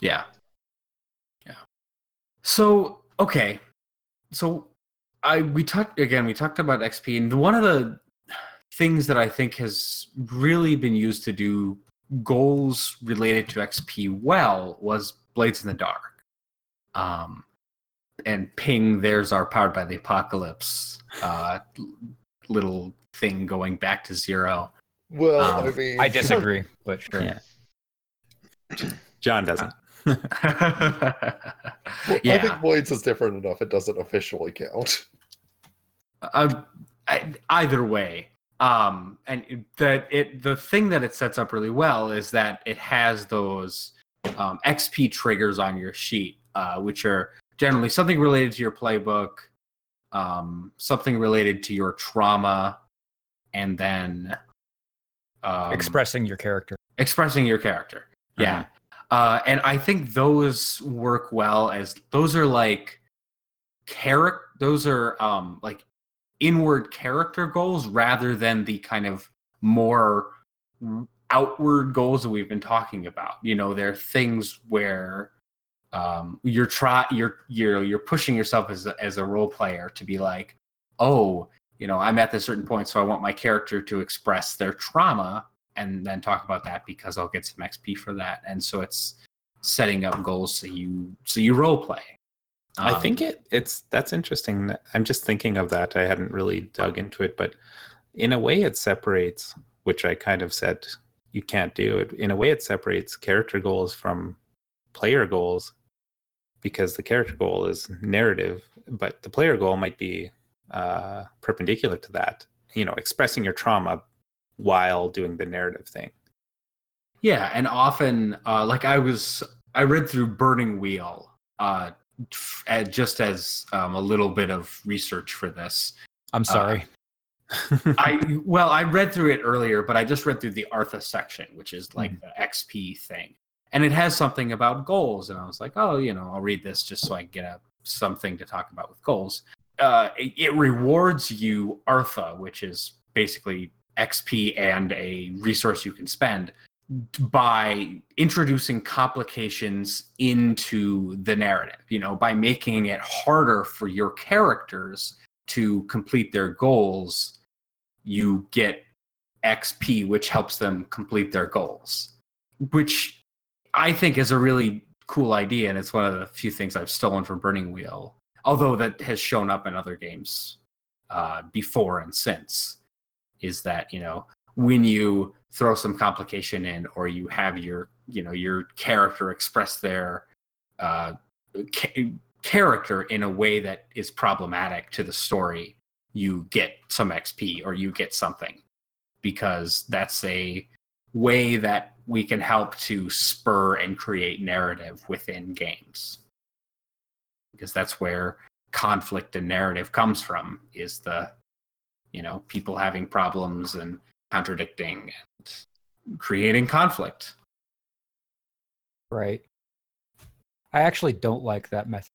Yeah. Yeah. So okay, so I we talked again. We talked about XP, and one of the things that I think has really been used to do goals related to XP well was Blades in the Dark. Um, and Ping, there's our powered by the apocalypse uh, little thing going back to zero. well, um, I mean, I disagree, but sure. Yeah. John doesn't. Well, I think Blades is different enough. It doesn't officially count. Uh, I, either way, Um, and that it the thing that it sets up really well is that it has those um, XP triggers on your sheet, uh, which are generally something related to your playbook, um, something related to your trauma, and then um, Expressing your character. expressing your character. Yeah. Uh, and I think those work well as those are like character those are um like inward character goals rather than the kind of more outward goals that we've been talking about. You know, they're things where um you're try you're you're you're pushing yourself as a, as a role player to be like, "Oh, you know, I'm at this certain point so I want my character to express their trauma and then talk about that because I'll get some XP for that. And so it's setting up goals so you so you role play. I Um, think it it's that's interesting. I'm just thinking of that. I hadn't really dug into it, but in a way, it separates, which I kind of said you can't do it. In a way, it separates character goals from player goals because the character goal is narrative, but the player goal might be uh, perpendicular to that. You know, expressing your trauma while doing the narrative thing. Yeah, and often, uh, like I was, I read through Burning Wheel, uh, f- uh, just as um, a little bit of research for this. I'm sorry. I well, I read through it earlier, but I just read through the Artha section, which is like the XP thing, and it has something about goals, and I was like, oh, you know, I'll read this just so I can get a something to talk about with goals. Uh, it, it rewards you Artha, which is basically XP and a resource you can spend by introducing complications into the narrative, you know, by making it harder for your characters to complete their goals, you get XP, which helps them complete their goals, which I think is a really cool idea. And it's one of the few things I've stolen from Burning Wheel, although that has shown up in other games uh, before and since. Is that, you know, when you throw some complication in or you have your you know your character express their uh, ca- character in a way that is problematic to the story you get some xp or you get something because that's a way that we can help to spur and create narrative within games because that's where conflict and narrative comes from is the you know people having problems and contradicting and creating conflict. Right. I actually don't like that method.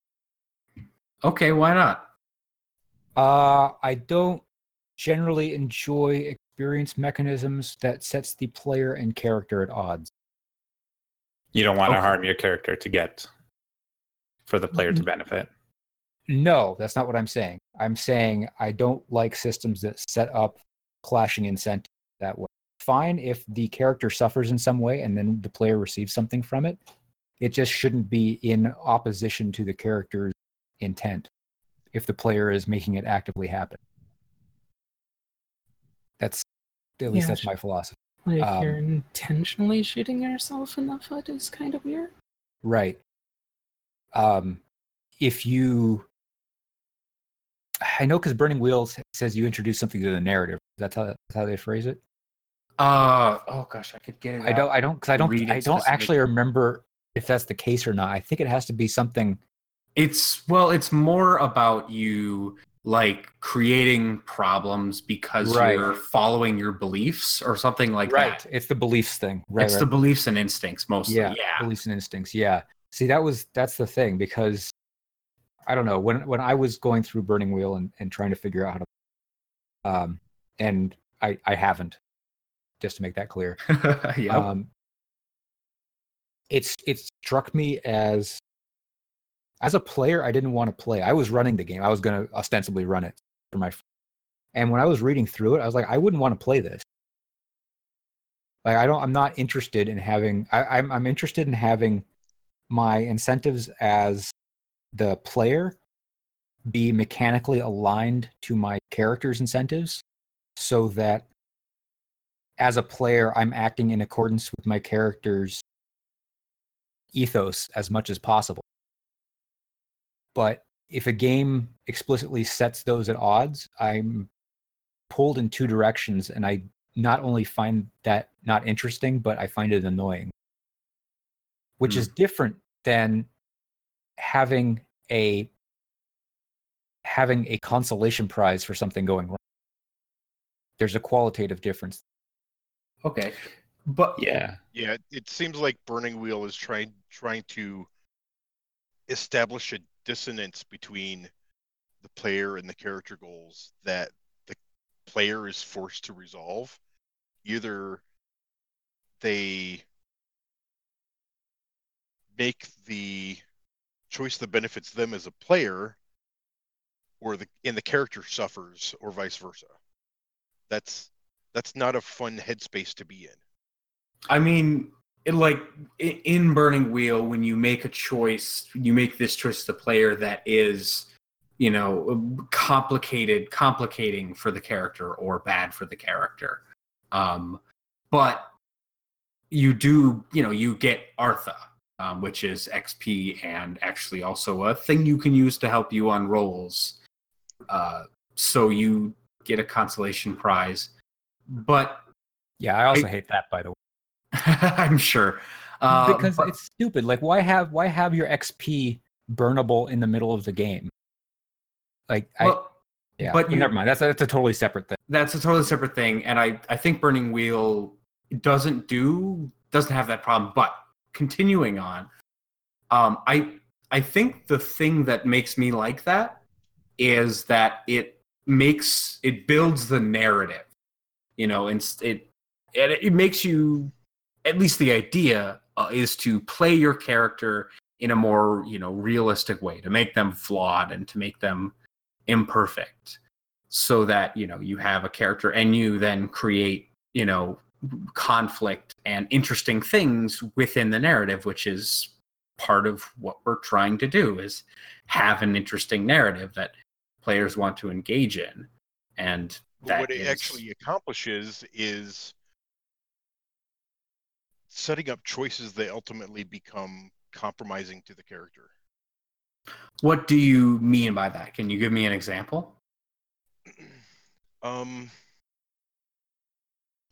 Okay, why not? Uh, I don't generally enjoy experience mechanisms that sets the player and character at odds. You don't want to harm your character to get for the player to mm-hmm. benefit. No, that's not what I'm saying. I'm saying I don't like systems that set up clashing incentives that way. Fine if the character suffers in some way and then the player receives something from it. It just shouldn't be in opposition to the character's intent if the player is making it actively happen. That's at least Yeah, that's my philosophy. Like Um, you're intentionally shooting yourself in the foot is kind of weird. Right. Um, if you, I know because Burning Wheels says you introduce something to the narrative. That's how that's how they phrase it. Uh oh gosh, I could get it. I don't. I don't because I don't. I don't specific- actually remember if that's the case or not. I think it has to be something. It's well, it's more about you like creating problems because Right. you're following your beliefs or something like right. that. It's the beliefs thing. Right. it's right. the beliefs and instincts mostly. yeah, Yeah. beliefs and instincts. Yeah. See, that was that's the thing because I don't know when when I was going through Burning Wheel and, and trying to figure out how to, um, and I I haven't, just to make that clear. yeah. um, it's it struck me as as a player i didn't want to play. I was running the game. I was going to ostensibly run it for my fr- and when i was reading through it i was like i wouldn't want to play this. Like i don't i'm not interested in having I, I'm, I'm interested in having my incentives as the player be mechanically aligned to my character's incentives so that as a player, I'm acting in accordance with my character's ethos as much as possible. But if a game explicitly sets those at odds, I'm pulled in two directions and I not only find that not interesting, but I find it annoying. Which Hmm. is different than having a having a consolation prize for something going wrong. There's a qualitative difference. Okay, but Yeah. Yeah, it- it seems like Burning Wheel is trying trying to establish a dissonance between the player and the character goals that the player is forced to resolve. Either they make the choice that benefits them as a player, or the and the character suffers, or vice versa. That's that's not a fun headspace to be in. I mean, it, like in Burning Wheel, when you make a choice, you make this choice as a player that is, you know, complicated, complicating for the character or bad for the character. Um, but you do, you know, you get Artha, um, which is XP and actually also a thing you can use to help you on rolls. Uh, so you get a consolation prize. But Yeah, I also I- hate that by the way. I'm sure. Uh, because but- it's stupid. Like why have why have your XP burnable in the middle of the game? Like I well, yeah, but you- never mind. That's that's a totally separate thing. that's a totally separate thing, and I I think Burning Wheel doesn't do doesn't have that problem. But continuing on, um, I I think the thing that makes me like that is that it makes it builds the narrative, you know, and it it, it makes you at least the idea uh, is to play your character in a more you know realistic way to make them flawed and to make them imperfect so that you know you have a character and you then create you know conflict and interesting things within the narrative which is part of what we're trying to do is have an interesting narrative that players want to engage in. And what it is- actually accomplishes is setting up choices that ultimately become compromising to the character. what do you mean by that can you give me an example um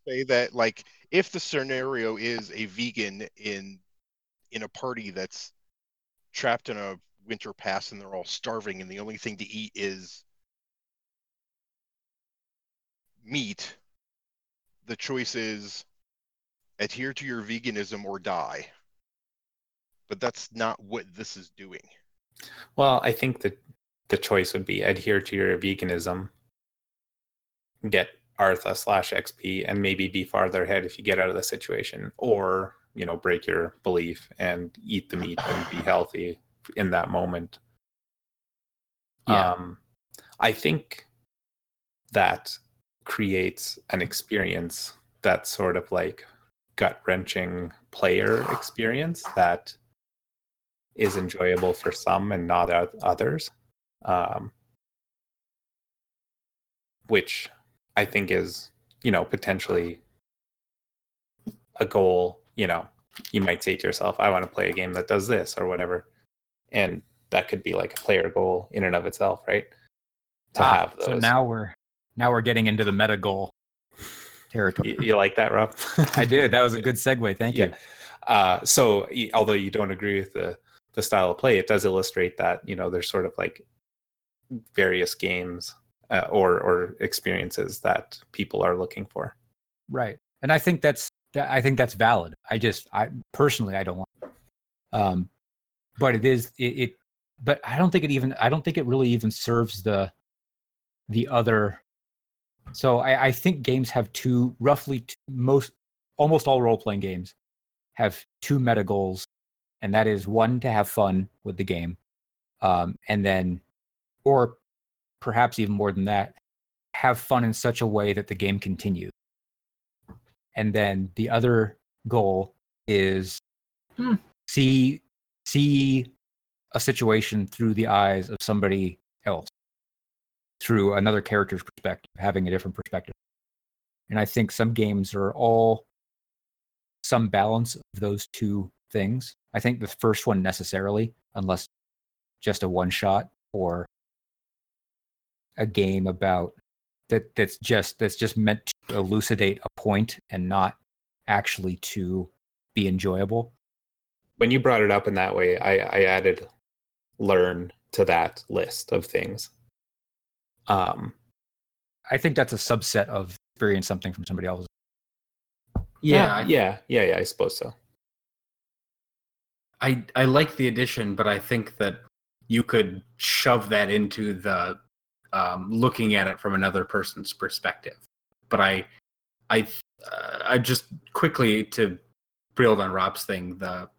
say that like if the scenario is a vegan in in a party that's trapped in a winter pass and they're all starving and the only thing to eat is meat the choice is adhere to your veganism or die but that's not what this is doing Well, I think that the choice would be adhere to your veganism, get Artha slash XP, and maybe be farther ahead if you get out of the situation, or you know, break your belief and eat the meat and be healthy in that moment. Yeah. Um, I think that creates an experience that's sort of like gut wrenching player experience that is enjoyable for some and not others um, which i think is you know potentially a goal you know. You might say to yourself i want to play a game that does this or whatever. And that could be like a player goal in and of itself right? To Ah, have those. So now we're now we're getting into the meta goal territory. you, you like that rob I did. That was a good segue. Thank you. Uh, so although you don't agree with the the style of play, it does illustrate that you know there's sort of like various games uh, or or experiences that people are looking for. Right. And I think that's that, I think that's valid. I just I personally I don't want it. um but it is it, it but I don't think it even I don't think it really even serves the the other so I, I think games have two roughly two, most almost all role playing games have two meta goals and that is one to have fun with the game um and then or perhaps even more than that have fun in such a way that the game continues and then the other goal is Hmm. see see a situation through the eyes of somebody else through another character's perspective having a different perspective and i think some games are all some balance of those two things i think the first one necessarily unless just a one shot or a game about that that's just that's just meant to elucidate a point and not actually to be enjoyable. When you brought it up in that way, I, I added learn to that list of things. Um, I think that's a subset of experience something from somebody else. Yeah, I, yeah, yeah, yeah. I suppose so. I I like the addition, but I think that you could shove that into the um, looking at it from another person's perspective. But I I uh, I just quickly to build on Rob's thing, the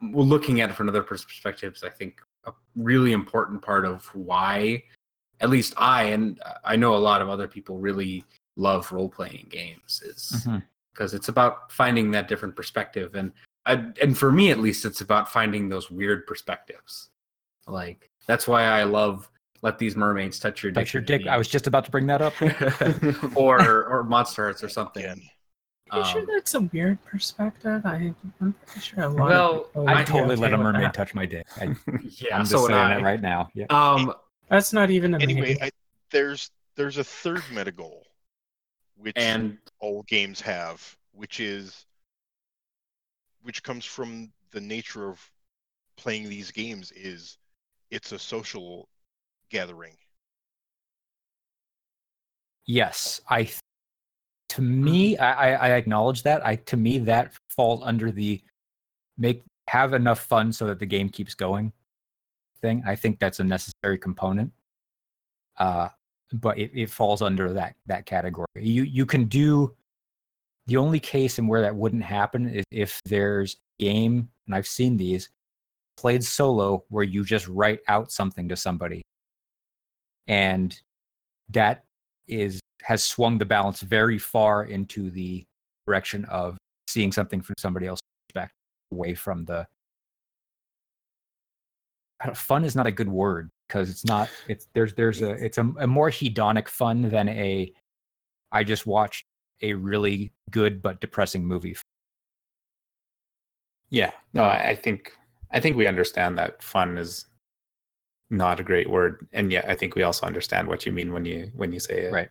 looking at it from another person's perspectives, I think a really important part of why at least I and I know a lot of other people really love role playing games is because it's about finding that different perspective and I, and for me at least it's about finding those weird perspectives like that's why i love let these mermaids touch your dick Touch your dick. I was just about to bring that up. or or Monsterhearts or something Again. Are you sure Um, that's a weird perspective? I, I'm pretty sure a lot Well, of I would be totally let a mermaid touch my dick. I, yeah I'm just so saying I. that right now. Yeah. um That's not even a Anyway. I, there's there's a third meta goal, which and all games have, which is which comes from the nature of playing these games is it's a social gathering. Yes, I. th- To me, I, I I acknowledge that. I to me that falls under the make have enough fun so that the game keeps going thing. I think that's a necessary component. Uh, but it, it falls under that that category. You you can do. The only case in where that wouldn't happen is if there's game, and I've seen these played solo where you just write out something to somebody, and that is has swung the balance very far into the direction of seeing something from somebody else's perspective away from the fun is not a good word because it's not it's there's there's a it's a, a more hedonic fun than a I just watched a really good but depressing movie. Yeah, no, I I think I think we understand that fun is not a great word, and yet I think we also understand what you mean when you when you say it. Right.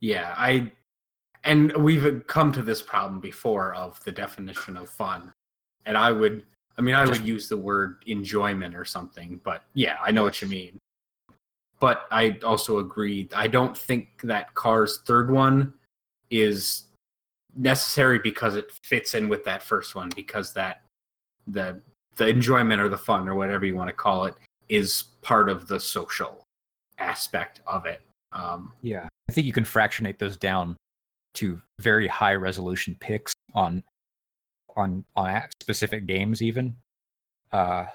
yeah i and we've come to this problem before of the definition of fun and i would i mean i would use the word enjoyment or something but yeah i know what you mean but i also agree i don't think that car's third one is necessary because it fits in with that first one because that the the enjoyment or the fun or whatever you want to call it is part of the social aspect of it um Yeah. I think you can fractionate those down to very high resolution picks on on on specific games even. Uh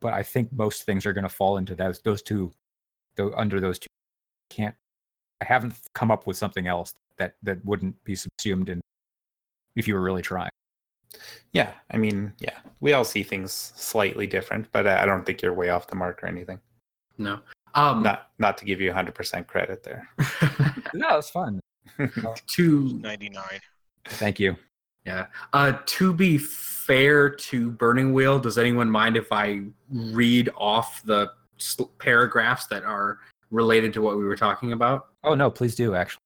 but I think most things are going to fall into those those two tho- under those two can't I haven't come up with something else that that wouldn't be subsumed in if you were really trying. Yeah, I mean, yeah, we all see things slightly different, but I I don't think you're way off the mark or anything. no um Not not to give you 100% credit there. No, it's fun. Two ninety nine. Thank you. Yeah. Uh, to be fair to Burning Wheel, does anyone mind if I read off the paragraphs that are related to what we were talking about? Oh no, please do actually.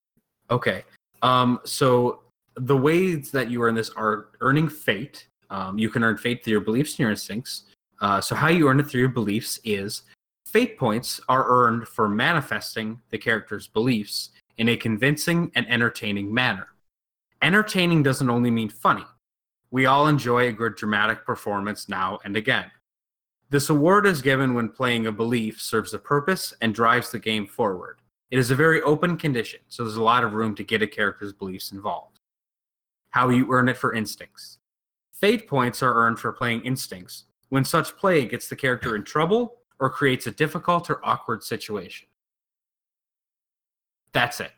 Okay. Um, so the ways that you earn this are earning fate. Um, you can earn fate through your beliefs and your instincts. Uh, so how you earn it through your beliefs is fate points are earned for manifesting the character's beliefs in a convincing and entertaining manner. Entertaining doesn't only mean funny. We all enjoy a good dramatic performance now and again. This award is given when playing a belief serves a purpose and drives the game forward. It is a very open condition, so there's a lot of room to get a character's beliefs involved. How you earn it for instincts. Fate points are earned for playing instincts when such play gets the character in trouble or creates a difficult or awkward situation. That's it.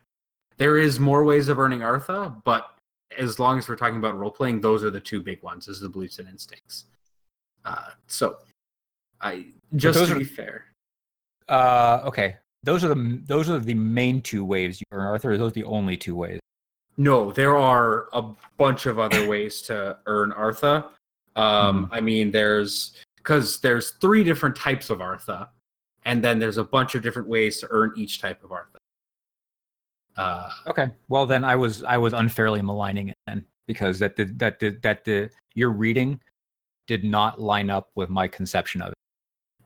There is more ways of earning Artha, but as long as we're talking about role playing, those are the two big ones: is the beliefs and instincts. Uh, so, I just to are- be fair, Uh okay. Those are the those are the main two ways you earn Artha. Are those the only two ways? No, there are a bunch of other ways to earn Artha. Um, I mean, there's because there's three different types of Artha, and then there's a bunch of different ways to earn each type of Artha. Uh, Okay. Well, then I was I was unfairly maligning it then because that did that did that the your reading did not line up with my conception of it.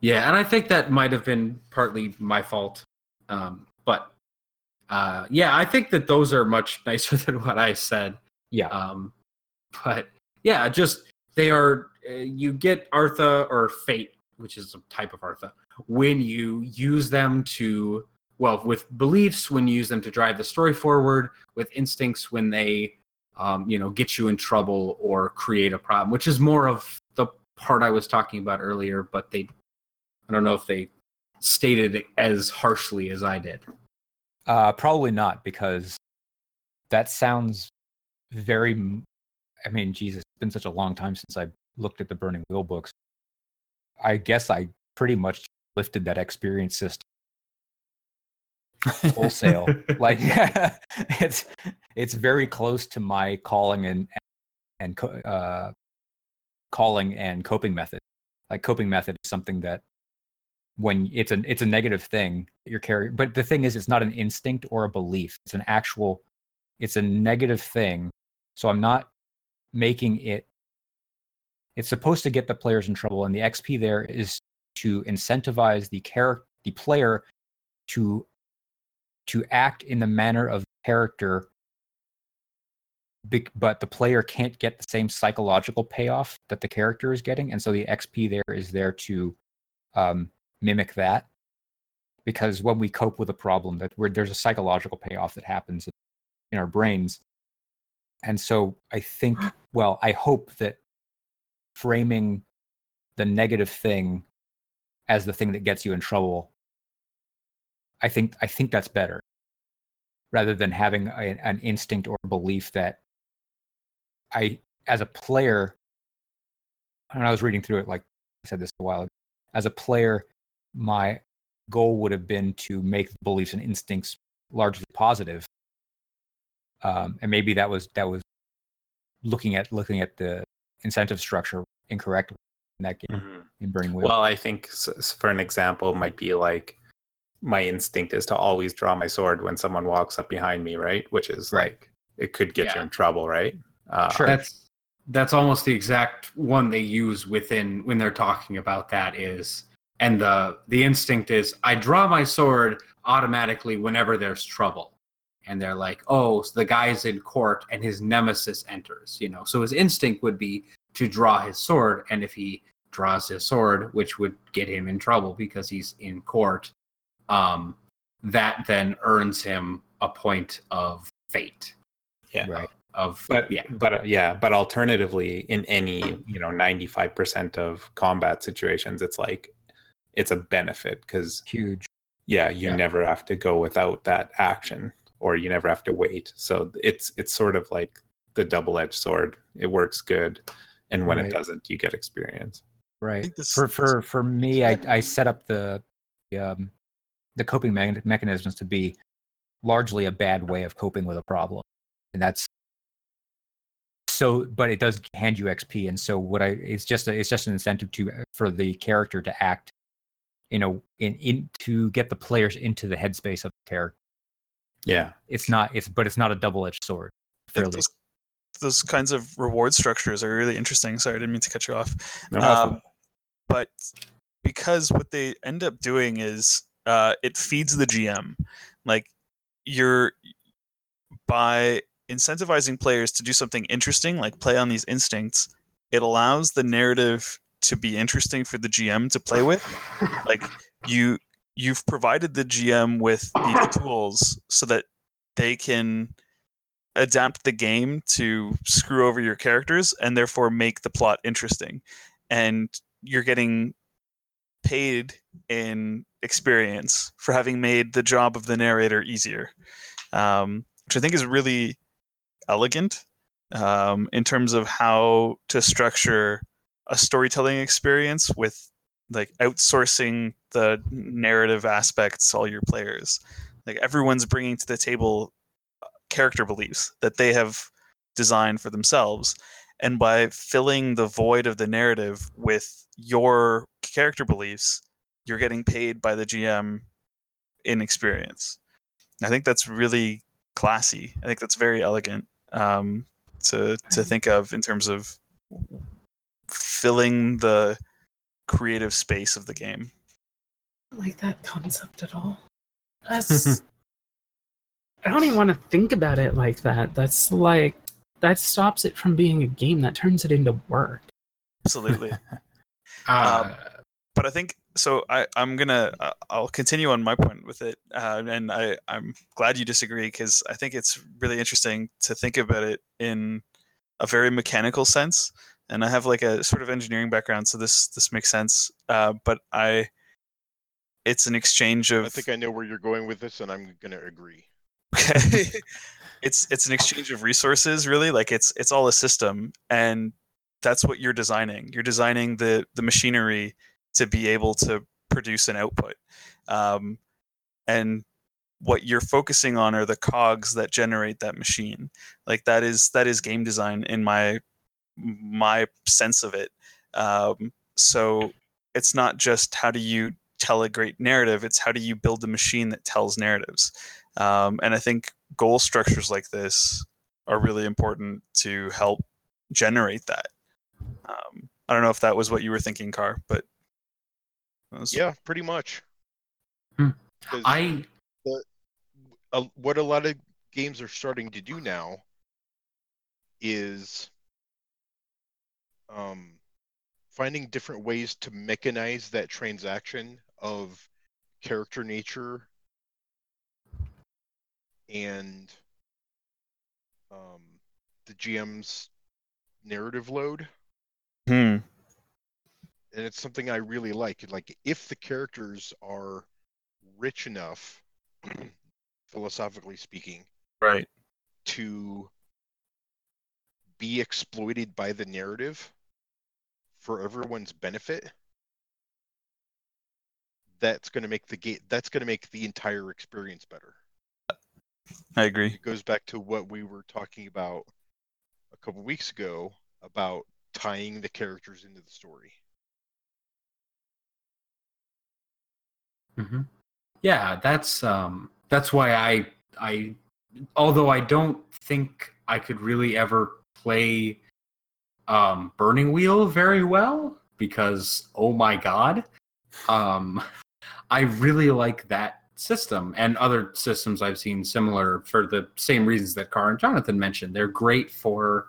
yeah, and I think that might have been partly my fault. Um, but uh, yeah, I think that those are much nicer than what I said. Yeah. Um, but yeah, just they are. Uh, you get Artha or Fate, which is a type of Artha, when you use them to well, with beliefs when you use them to drive the story forward, with instincts when they, um, you know, get you in trouble or create a problem, which is more of the part I was talking about earlier. But they, I don't know if they stated it as harshly as I did. Uh, probably not because that sounds very. i mean, Jesus, it's been such a long time since I looked at the Burning Wheel books. I guess I pretty much lifted that experience system wholesale. like it's it's very close to my calling and and uh, calling and coping method. Like coping method is something that when it's an it's a negative thing you're carrying, but the thing is, it's not an instinct or a belief. It's an actual, it's a negative thing. So I'm not making it. It's supposed to get the players in trouble, and the XP there is to incentivize the character, the player, to to act in the manner of the character but the player can't get the same psychological payoff that the character is getting and so the xp there is there to um, mimic that. Because when we cope with a problem that there's a psychological payoff that happens in our brains. And so i think well i hope that framing the negative thing as the thing that gets you in trouble I think I think that's better, rather than having a, an instinct or belief that I, as a player, and I was reading through it like I said this a while ago. As a player, my goal would have been to make beliefs and instincts largely positive, um, and maybe that was that was looking at looking at the incentive structure incorrectly in that game Mhm. in Burning Wheel. Well, I think for an example, might be like my instinct is to always draw my sword when someone walks up behind me, right? Which is Right. like it could get you in trouble, right? Uh, Sure. That's that's almost the exact one they use within when they're talking about that is and the the instinct is I draw my sword automatically whenever there's trouble. And they're like, oh, so the guy's in court and his nemesis enters, you know. So his instinct would be to draw his sword, and if he draws his sword, which would get him in trouble because he's in court, um, that then earns him a point of fate. Yeah. Right. Of But yeah. but uh, yeah, but alternatively, in any you know ninety five percent of combat situations, it's like it's a benefit because Huge. yeah, you Yeah. never have to go without that action, or you never have to wait. So it's it's sort of like the double edged sword. It works good, and when Right. it doesn't, you get experience. Right. this- For for for me, I I set up the the, um, the coping me- mechanisms to be largely a bad way of coping with a problem, and that's so. But it does hand you XP, and so what I it's just a, it's just an incentive to for the character to act, you know, in in to get the players into the headspace of the character. Yeah, It's not it's but it's not a double edged sword. Fairly. those, those kinds of reward structures are really interesting. Sorry, I didn't mean to cut you off. No, Um, but because what they end up doing is uh, it feeds the GM. Like you're by incentivizing players to do something interesting, like play on these instincts, it allows the narrative to be interesting for the GM to play with. Like you you've provided the GM with these tools so that they can adapt the game to screw over your characters and therefore make the plot interesting. And you're getting paid in experience for having made the job of the narrator easier, um, which I think is really elegant um, in terms of how to structure a storytelling experience with like outsourcing the narrative aspects to all your players. Like everyone's bringing to the table uh, character beliefs that they have designed for themselves and by filling the void of the narrative with your character beliefs you're getting paid by the gm in experience i think that's really classy. I think that's very elegant um, to to think of in terms of filling the creative space of the game. I like that concept at all. That's. I don't even want to think about it like that. That's like that stops it from being a game. That turns it into work. Absolutely. Uh, but I think so. I I'm gonna uh, I'll continue on my point with it, uh, and I I'm glad you disagree because I think it's really interesting to think about it in a very mechanical sense. And I have like a sort of engineering background, so this this makes sense. Uh, but I, it's an exchange of I think I know where you're going with this, and I'm going to agree. okay it's it's an exchange of resources really like it's it's all a system and that's what you're designing you're designing the the machinery to be able to produce an output. Um, and what you're focusing on are the cogs that generate that machine. Like that is that is game design in my my sense of it. Um, so it's not just how do you tell a great narrative it's how do you build a machine that tells narratives. Um, and I think goal structures like this are really important to help generate that. Um, I don't know if that was what you were thinking, Car, but that was- Yeah, pretty much. Hmm. 'Cause I a, what a lot of games are starting to do now is um, finding different ways to mechanize that transaction of character nature and um, the GM's narrative load. Hmm. And it's something I really like. Like, if the characters are rich enough, philosophically speaking, right. to be exploited by the narrative for everyone's benefit that's going to make the game that's going to make the entire experience better I agree. it goes back to what we were talking about a couple weeks ago about tying the characters into the story Mhm. Yeah, that's um that's why I I although I don't think I could really ever play um Burning Wheel very well because oh my god. Um I really like that system and other systems I've seen similar for the same reasons that Car and Jonathan mentioned. They're great for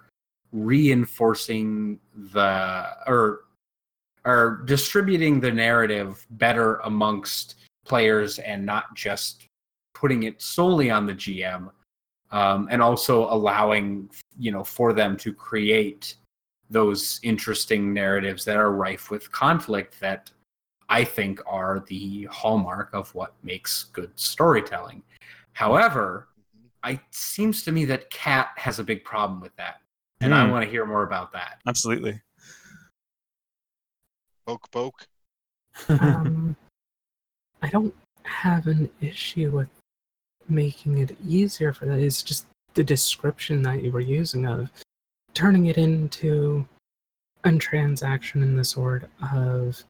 reinforcing the or or distributing the narrative better amongst players and not just putting it solely on the GM, um, and also allowing you know for them to create those interesting narratives that are rife with conflict that I think are the hallmark of what makes good storytelling. However, it seems to me that Cat has a big problem with that, and I Hmm. want to hear more about that. Absolutely. poke poke um, I don't have an issue with making it easier for that. It's just the description that you were using of turning it into a transaction in the sort of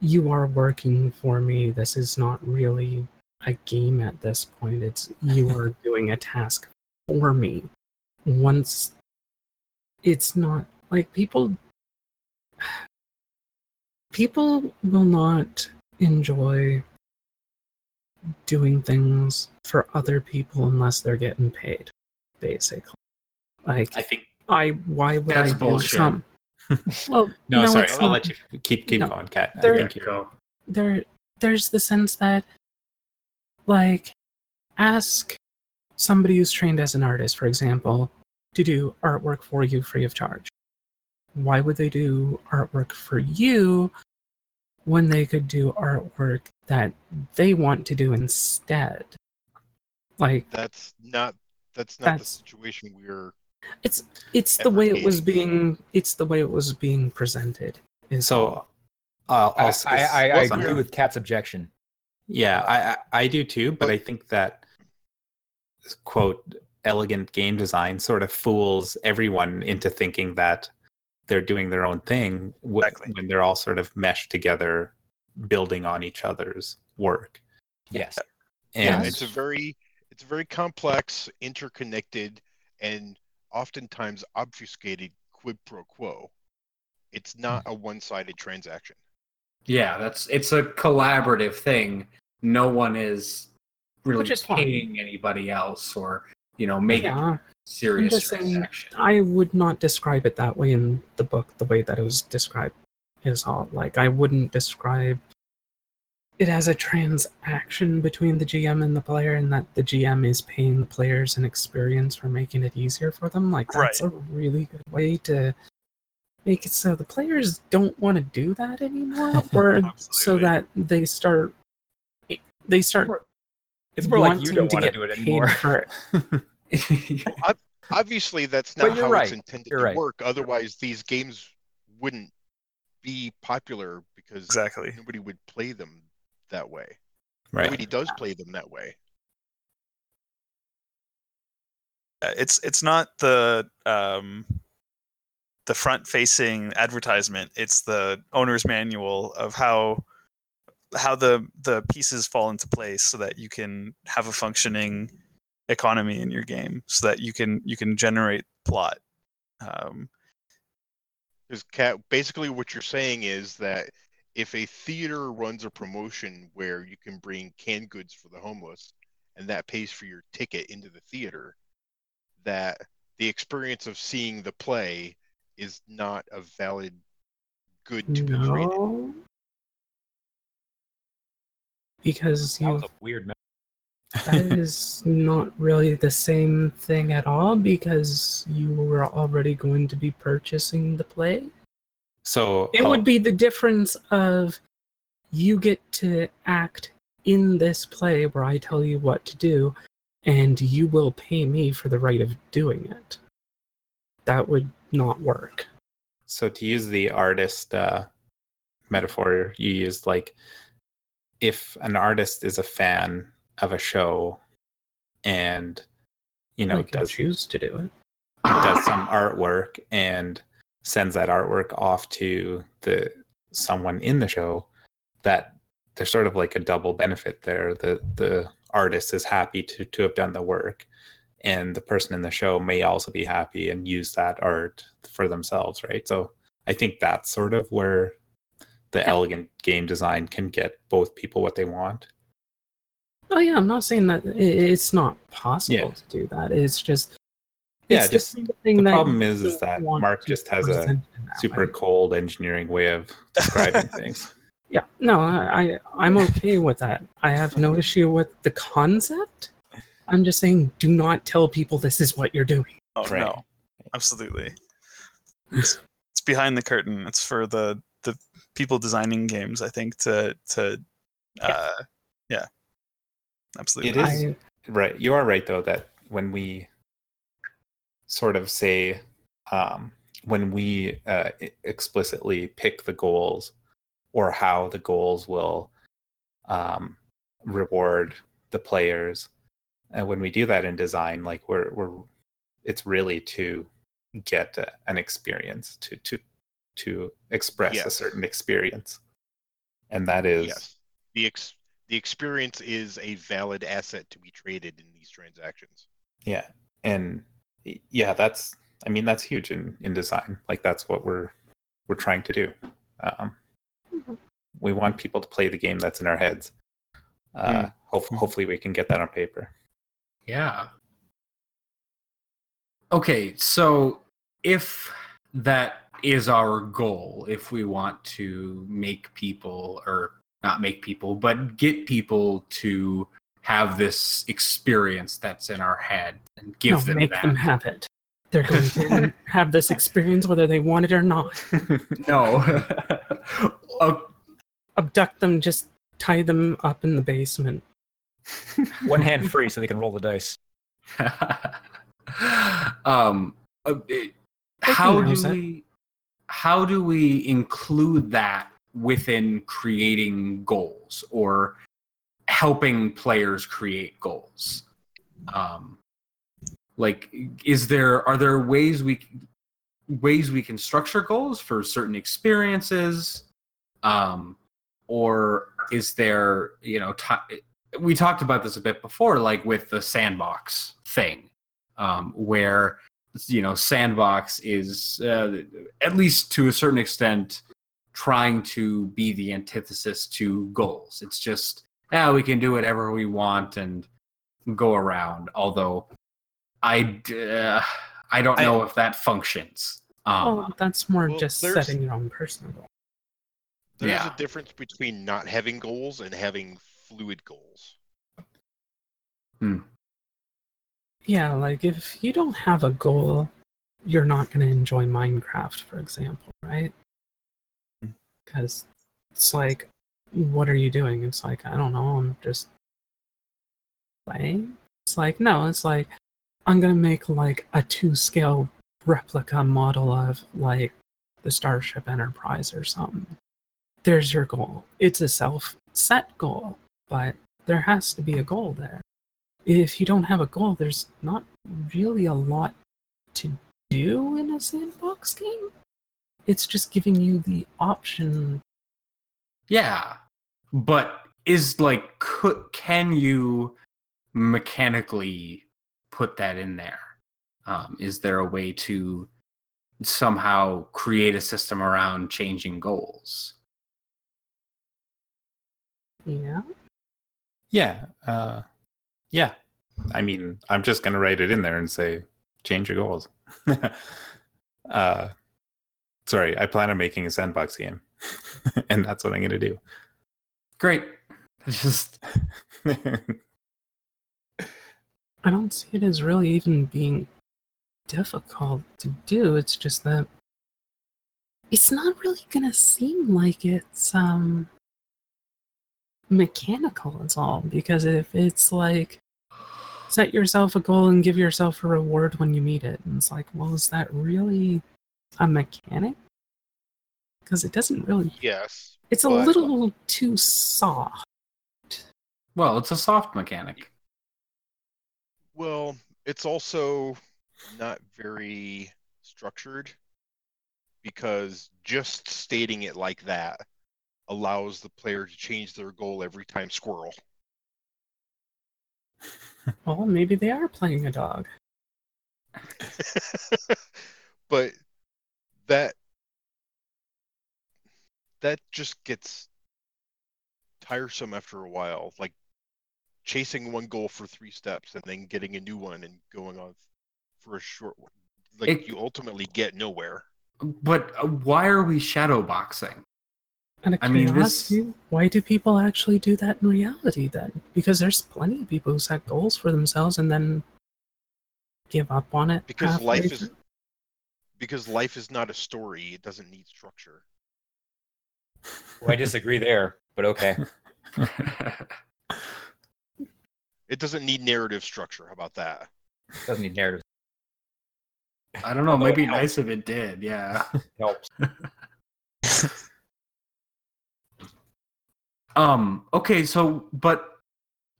you are working for me. This is not really a game at this point. It's you are doing a task for me. Once it's not like people people will not enjoy doing things for other people unless they're getting paid basically like I think i why would That's i do bullshit. some well No, no, sorry. I'll not. let you keep keep No. going, Cat. I There- think you're there there's the sense that like ask somebody who's trained as an artist for example to do artwork for you free of charge why would they do artwork for you when they could do artwork that they want to do instead like that's not that's not That's- the situation we're it's it's the way it was being it's the way it was being presented And so. Uh, I, I'll, s- I, I, I what's- agree with Cat's objection. Yeah, I I I do too, but But- I think that quote elegant game design sort of fools everyone into thinking that they're doing their own thing w- Exactly. when they're all sort of meshed together, building on each other's work. Yes. And it's a very it's a very complex, interconnected, and oftentimes obfuscated quid pro quo. It's not a one-sided transaction. Yeah, that's it's a collaborative thing. No one is really Which is fine. paying anybody else or you know making Yeah, serious transaction. I would not describe it that way in the book. The way that it was described is all like I wouldn't describe it as a transaction between the GM and the player, and that the GM is paying the players an experience for making it easier for them. Like that's a really good way to make it so the players don't want to do that anymore, or so that they start they start It's more like you don't to want to get do it anymore. for it. Obviously, that's not how right. it's intended You're to right. work. Otherwise, these games wouldn't be popular because Exactly. nobody would play them that way. Right. Nobody does play them that way. Uh, it's it's not the um the front facing advertisement it's the owner's manual of how how the the pieces fall into place so that you can have a functioning economy in your game so that you can you can generate plot um Because cat, basically what you're saying is that if a theater runs a promotion where you can bring canned goods for the homeless, and that pays for your ticket into the theater, that the experience of seeing the play is not a valid good to be created. No. Because That you was a weird. That is not really the same thing at all because you were already going to be purchasing the play. So It oh, would be the difference of you get to act in this play where I tell you what to do, and you will pay me for the right of doing it. That would not work. so to use the artist uh, metaphor you used, like if an artist is a fan of a show and you know I does choose to do it. does some artwork and sends that artwork off to the someone in the show that there's sort of like a double benefit there. The the artist is happy to to have done the work and the person in the show may also be happy and use that art for themselves right? So i think that's sort of where the elegant game design can get both people what they want Oh yeah, I'm not saying that it's not possible Yeah. to do that. It's just Yeah, it's just- the, same thing the problem is- is that Mark just has a present it in that super way. cold engineering way of describing things Yeah, no, I, I I'm okay with that. I have no issue with the concept. I'm just saying, do not tell people this is what you're doing. oh Right. no absolutely it's, it's behind the curtain it's for the the people designing games i think to to uh yeah absolutely. It is- I, Right. You are right though that when we sort of say um, when we uh, explicitly pick the goals or how the goals will um, reward the players, and when we do that in design, like we're we're it's really to get a, an experience to to to express a certain experience, and that is Yes, the ex- the experience is a valid asset to be traded in these transactions. Yeah. And yeah, that's I mean that's huge in in design. Like that's what we're we're trying to do. Um, Mhm. we want people to play the game that's in our heads. Uh, hope, hopefully we can get that on paper. Yeah. Okay, so if that is our goal, if we want to make people, or not make people, but get people to have this experience that's in our head and give no, them make that. them have it. They're going to have this experience whether they want it or not. no. Oh, Abduct them, just tie them up in the basement. One hand free so they can roll the dice. um, uh, it- how do we how do we include that within creating goals or helping players create goals? Um, like, is there are there ways we ways we can structure goals for certain experiences, um, or is there you know ti we talked about this a bit before, like with the sandbox thing, um, where you know sandbox is uh, at least to a certain extent trying to be the antithesis to goals. It's just yeah, we can do whatever we want and go around. Although I uh, I don't I- know if that functions. Um, well, that's more well, just setting your own personal goal. There's Yeah. a difference between not having goals and having fluid goals. Yeah, like if you don't have a goal, you're not going to enjoy Minecraft, for example, right? Because it's like, what are you doing? It's like, I don't know, I'm just playing. It's like, no, it's like, I'm to make like a two scale replica model of like the Starship Enterprise or something. There's your goal. It's a self set goal, but there has to be a goal there if you don't have a goal, there's not really a lot to do in a sandbox game. It's just giving you the option. Yeah, but is like could can you mechanically put that in there? Um, is there a way to somehow create a system around changing goals? Yeah. Yeah. Uh, yeah. I mean, I'm just going to write it in there and say, change your goals. uh, sorry, I plan on making a sandbox game, and that's what I'm going to do. Great. Just I don't see it as really even being difficult to do. It's just that it's not really gonna seem like it's um mechanical at all. Because if it's like set yourself a goal and give yourself a reward when you meet it, and it's like, well, is that really a mechanic? Because it doesn't really. Yes. It's a but- little too soft. well, it's a soft mechanic. Well, it's also not very structured because just stating it like that allows the player to change their goal every time squirrel. Well, maybe they are playing a dog. but that that just gets tiresome after a while like chasing one goal for three steps and then getting a new one and going on for a short one like It- you ultimately get nowhere But uh, why are we shadow boxing? And a I mean, this- curiosity, why do people actually do that in reality then? Because there's plenty of people who set goals for themselves and then give up on it. because halfway life is through. Because life is not a story it doesn't need structure Well, I disagree there, but okay. it doesn't need narrative structure how about that Doesn't need narrative. I don't know. It might be helps. nice if it did. Yeah. Helps. Um. Okay. So, but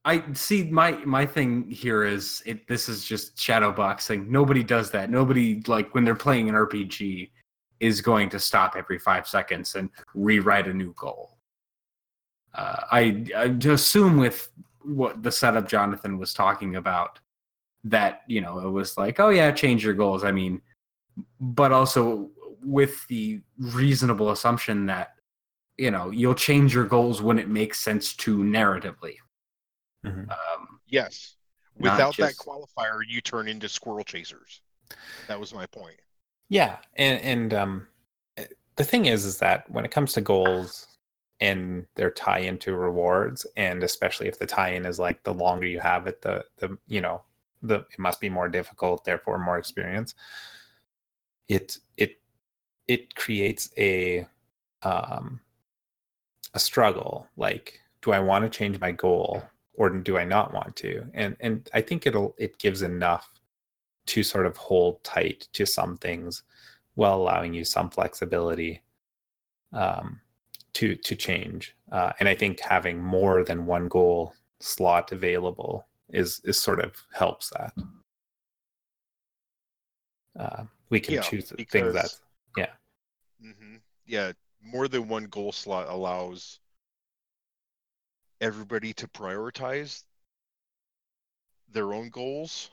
I see my my thing here is it. This is just shadow boxing. Nobody does that. Nobody like when they're playing an RPG is going to stop every five seconds and rewrite a new goal. Uh, I I assume with what the setup Jonathan was talking about that you know it was like oh yeah change your goals. I mean, but also with the reasonable assumption that you know you'll change your goals when it makes sense to narratively Mhm. um, yes without just- that qualifier you turn into squirrel chasers that was my point Yeah, and and um, the thing is, is that when it comes to goals and their tie into rewards, and especially if the tie-in is like the longer you have it, the the you know the it must be more difficult, therefore more experience. It it it creates a um a struggle. Like, do I want to change my goal or do I not want to? And and I think it'll it gives enough to sort of hold tight to some things while allowing you some flexibility um, to to change. Uh, and I think having more than one goal slot available is is sort of helps that. Uh, we can Yeah, choose the things that hmm Yeah, more than one goal slot allows everybody to prioritize their own goals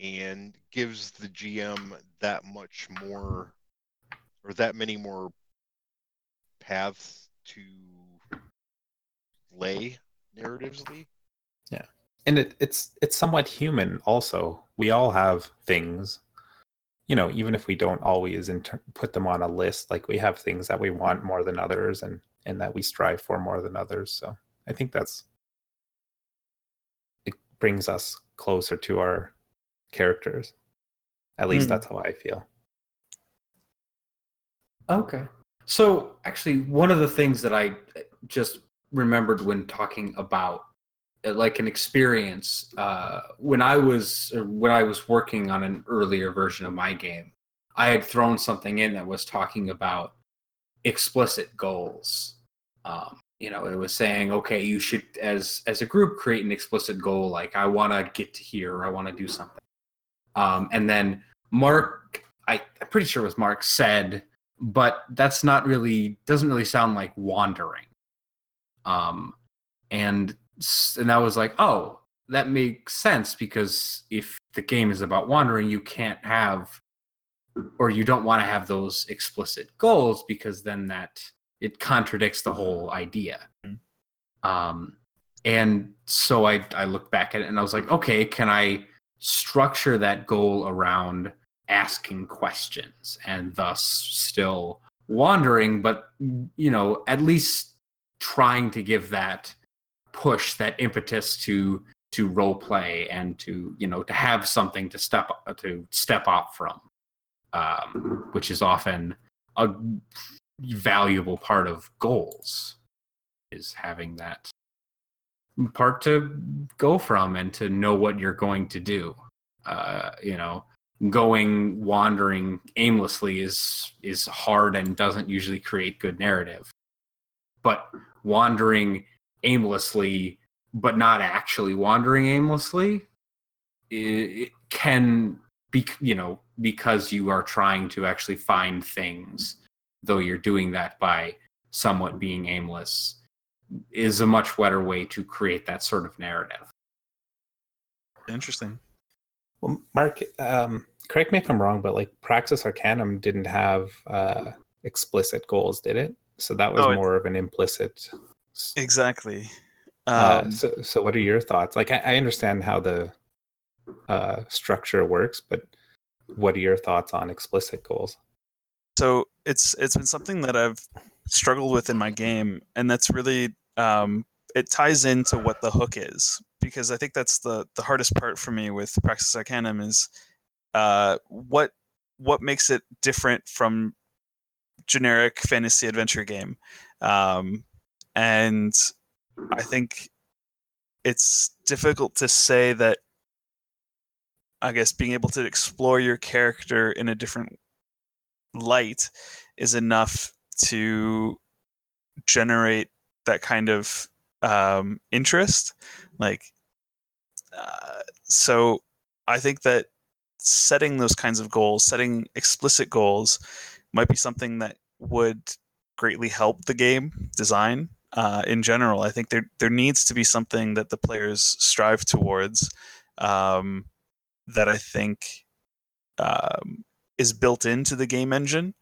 and gives the GM that much more or that many more paths to lay narratively. Yeah. And it, it's it's somewhat human also we all have things you know even if we don't always inter- put them on a list like we have things that we want more than others and and that we strive for more than others so i think that's it brings us closer to our characters at least Hmm. that's how i feel Okay. So actually, one of the things that I just remembered when talking about uh, like an experience uh, when I was when I was working on an earlier version of my game, I had thrown something in that was talking about explicit goals. Um, you know, it was saying, okay, you should as as a group create an explicit goal, like I want to get to here, or I want to do something. Um, and then Mark, I, I'm pretty sure it was Mark said but that's not really doesn't really sound like wandering um and and that was like oh that makes sense because if the game is about wandering you can't have or you don't want to have those explicit goals because then that it contradicts the whole idea. Um and so i i looked back at it and i was like okay can i structure that goal around asking questions and thus still wandering but you know at least trying to give that push that impetus to to role play and to you know to have something to step to step up from um, which is often a valuable part of goals is having that part to go from and to know what you're going to do. Uh, you know going wandering aimlessly is is hard and doesn't usually create good narrative. But wandering aimlessly but not actually wandering aimlessly it, it can be you know because you are trying to actually find things though you're doing that by somewhat being aimless is a much better way to create that sort of narrative Interesting. Well, Mark, um, correct me if I'm wrong, but like Praxis Arcanum didn't have uh, explicit goals, did it? So that was No, it- more of an implicit. Exactly. Uh, Um, so, so what are your thoughts? Like, I, I understand how the uh, structure works, but what are your thoughts on explicit goals? So it's it's been something that I've struggled with in my game, and that's really um, it ties into what the hook is because I think that's the the hardest part for me with Praxis Arcanum is uh, what what makes it different from generic fantasy adventure game, um, and I think it's difficult to say that. I guess being able to explore your character in a different light is enough to generate that kind of um, interest. Like, uh, so I think that setting those kinds of goals, setting explicit goals, might be something that would greatly help the game design uh, in general. I think there there needs to be something that the players strive towards um, that I think um, is built into the game engine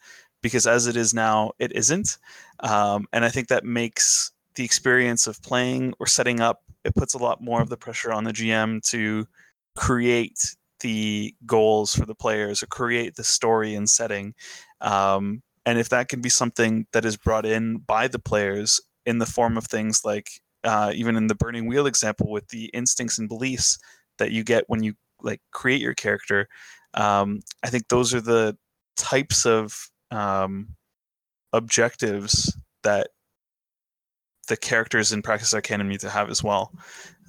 because as it is now, it isn't. Um, and I think that makes the experience of playing or setting up, it puts a lot more of the pressure on the GM to create the goals for the players or create the story and setting. Um, and if that can be something that is brought in by the players in the form of things like, uh, even in the Burning Wheel example, with the instincts and beliefs that you get when you like create your character, um, I think those are the types of um, objectives that the characters in Praxis Arcanum need to have as well.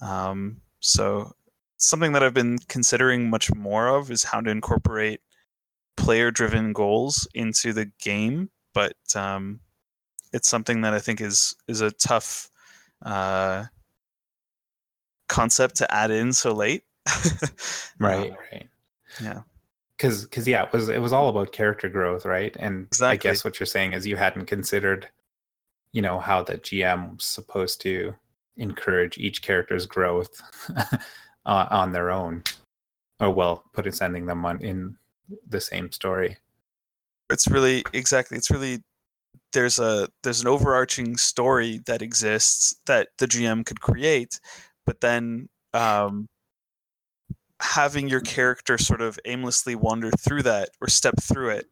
Um, so something that I've been considering much more of is how to incorporate player-driven goals into the game, but um, it's something that I think is is a tough uh, concept to add in so late. Right, Um, right. yeah. Because, because yeah, it was it was all about character growth, right? And I guess what you're saying is you hadn't considered, you know how the GM was supposed to encourage each character's growth uh, on their own, or well, put it sending them on in the same story. it's really exactly it's really there's a there's an overarching story that exists that the gm could create but then um having your character sort of aimlessly wander through that or step through it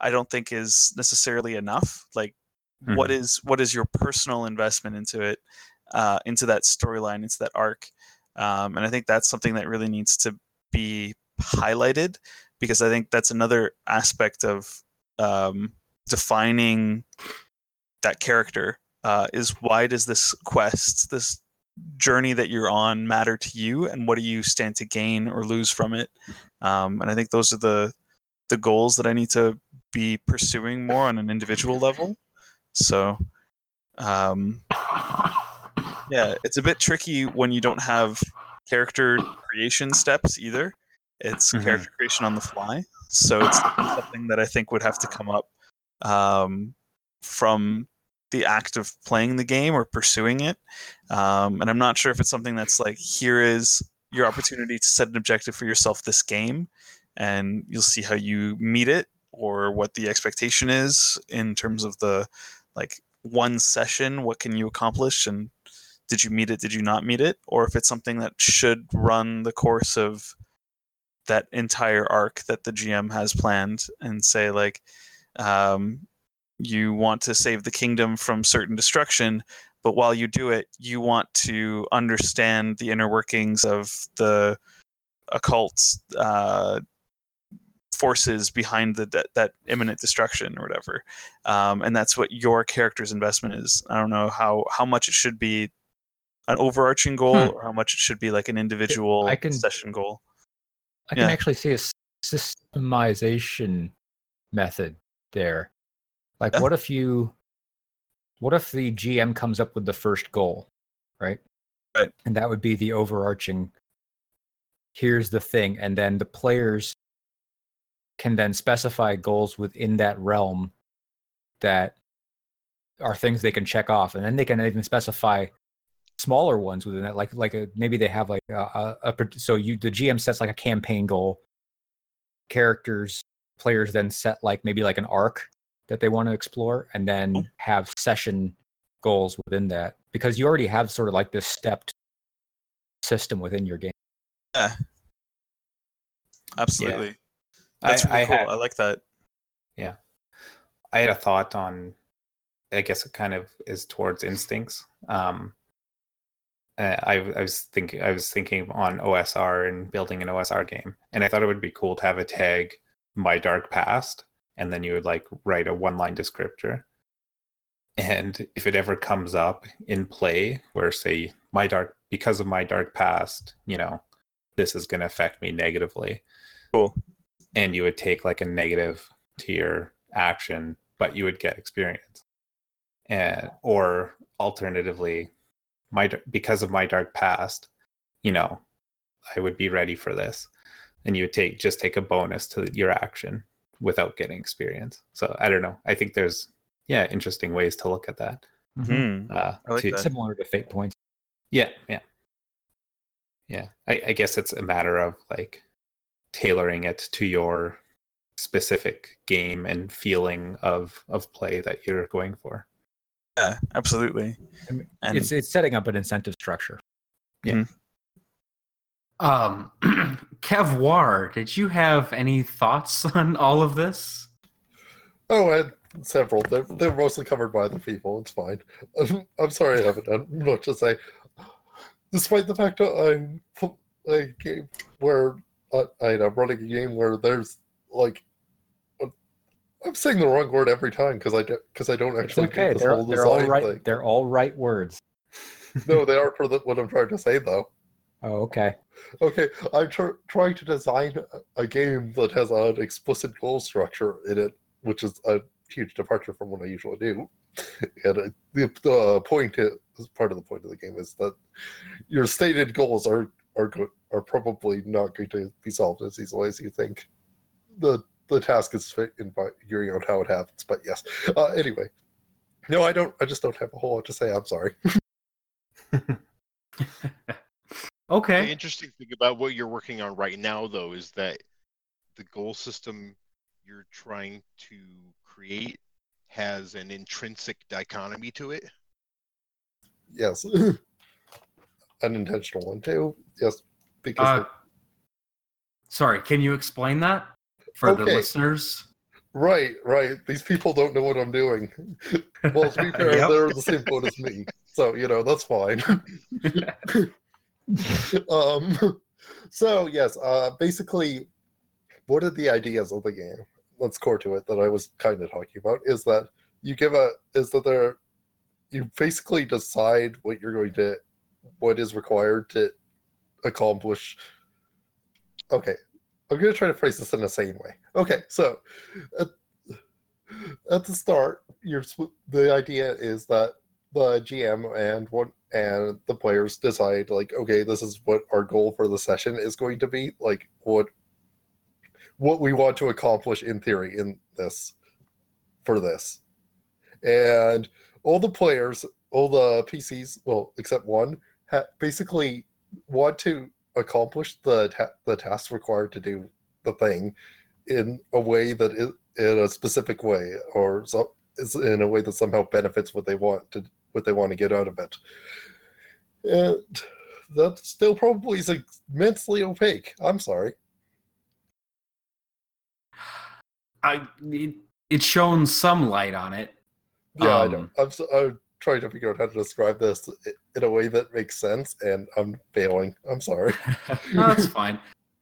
i don't think is necessarily enough like what Mhm. is what is your personal investment into it uh into that storyline into that arc um and i think that's something that really needs to be highlighted because i think that's another aspect of um defining that character uh, is why does this quest this journey that you're on matter to you and what do you stand to gain or lose from it? Um, and i think those are the the goals that i need to be pursuing more on an individual level. So um, yeah it's a bit tricky when you don't have character creation steps either. It's Mhm. character creation on the fly. So it's something that i think would have to come up um, from the act of playing the game or pursuing it um, and i'm not sure if it's something that's like here is your opportunity to set an objective for yourself this game and you'll see how you meet it or what the expectation is in terms of the like one session what can you accomplish and did you meet it did you not meet it? Or if it's something that should run the course of that entire arc that the gm has planned and say like um, you want to save the kingdom from certain destruction but while you do it you want to understand the inner workings of the occult uh, forces behind the that, that imminent destruction or whatever um, and that's what your character's investment is i don't know how how much it should be an overarching goal Hmm. or how much it should be like an individual I can- session goal I can actually see a systemization method there. Like, Yeah. what if you, what if the GM comes up with the first goal, right? Right. And that would be the overarching. Here's the thing, and then the players can then specify goals within that realm that are things they can check off, and then they can even specify smaller ones within that like like a, maybe they have like a, a, a so you the gm sets like a campaign goal characters players then set like maybe like an arc that they want to explore and then have session goals within that because you already have sort of like this stepped system within your game Yeah. absolutely I, that's really I cool had i like that Yeah. I had a thought on, I guess it kind of is towards instincts. Um, uh, I, I was thinking, I was thinking on OSR and building an OSR game, and I thought it would be cool to have a tag "My Dark Past," and then you would like write a one-line descriptor. And if it ever comes up in play, where say my dark because of my dark past, you know, this is going to affect me negatively. Cool. And you would take like a negative to your action, but you would get experience. And or alternatively, my because of my dark past, you know, I would be ready for this, and you would take just take a bonus to your action without getting experience. So I don't know. I think there's yeah interesting ways to look at that. Hmm. Uh, like to- that. similar to fate points yeah, yeah, yeah. I, I guess it's a matter of like tailoring it to your specific game and feeling of of play that you're going for. yeah absolutely I mean, And- it's it's setting up an incentive structure Yeah. Um, Kev War, did you have any thoughts on all of this? Oh, I had several. They're, they're mostly covered by other people. It's fine. I'm sorry I haven't done much to say. Despite the fact that I'm pu- a game where uh, I'm running a game where there's like uh, I'm saying the wrong word every time because I because I don't it's actually okay this they're, whole they're all design right thing. they're all right words No, they are for the, what I'm trying to say though. Oh okay Okay, I'm tr- trying to design a- a game that has an explicit goal structure in it, which is a huge departure from what I usually do. And uh, the, the point is, part of the point of the game is that your stated goals are are go- are probably not going to be solved as easily as you think. The the task is fi- in figuring out how it happens, but yes. Uh, anyway, No, I don't. I just don't have a whole lot to say. I'm sorry. The interesting thing about what you're working on right now, though, is that the goal system you're trying to create has an intrinsic dichotomy to it. Yes, an intentional one too. Yes, because Uh, sorry, can you explain that for the Okay. listeners? right, right. These people don't know what I'm doing. Well, to be fair, Yep. they're the same boat as me, so you know that's fine. um, so yes, uh, basically, one of the ideas of the game, let's core to it, that I was kind of talking about is that you give a is that there, you basically decide what you're going to, what is required to accomplish. Okay, I'm going to try to phrase this in the same way. Okay, so at, at the start, you're the idea is that the GM and what and the players decide like okay this is what our goal for the session is going to be like what what we want to accomplish in theory in this for this. And all the players all the pcs well except one ha- basically want to accomplish the ta- the tasks required to do the thing in a way that is in a specific way or so, is in a way that somehow benefits what they want to what they want to get out of it. And that still probably is immensely opaque. I'm sorry. I it, it's shown some light on it. Yeah, I know. Um, I'm, so, I'm trying to figure out how to describe this in a way that makes sense, and I'm failing. I'm sorry. no, that's fine.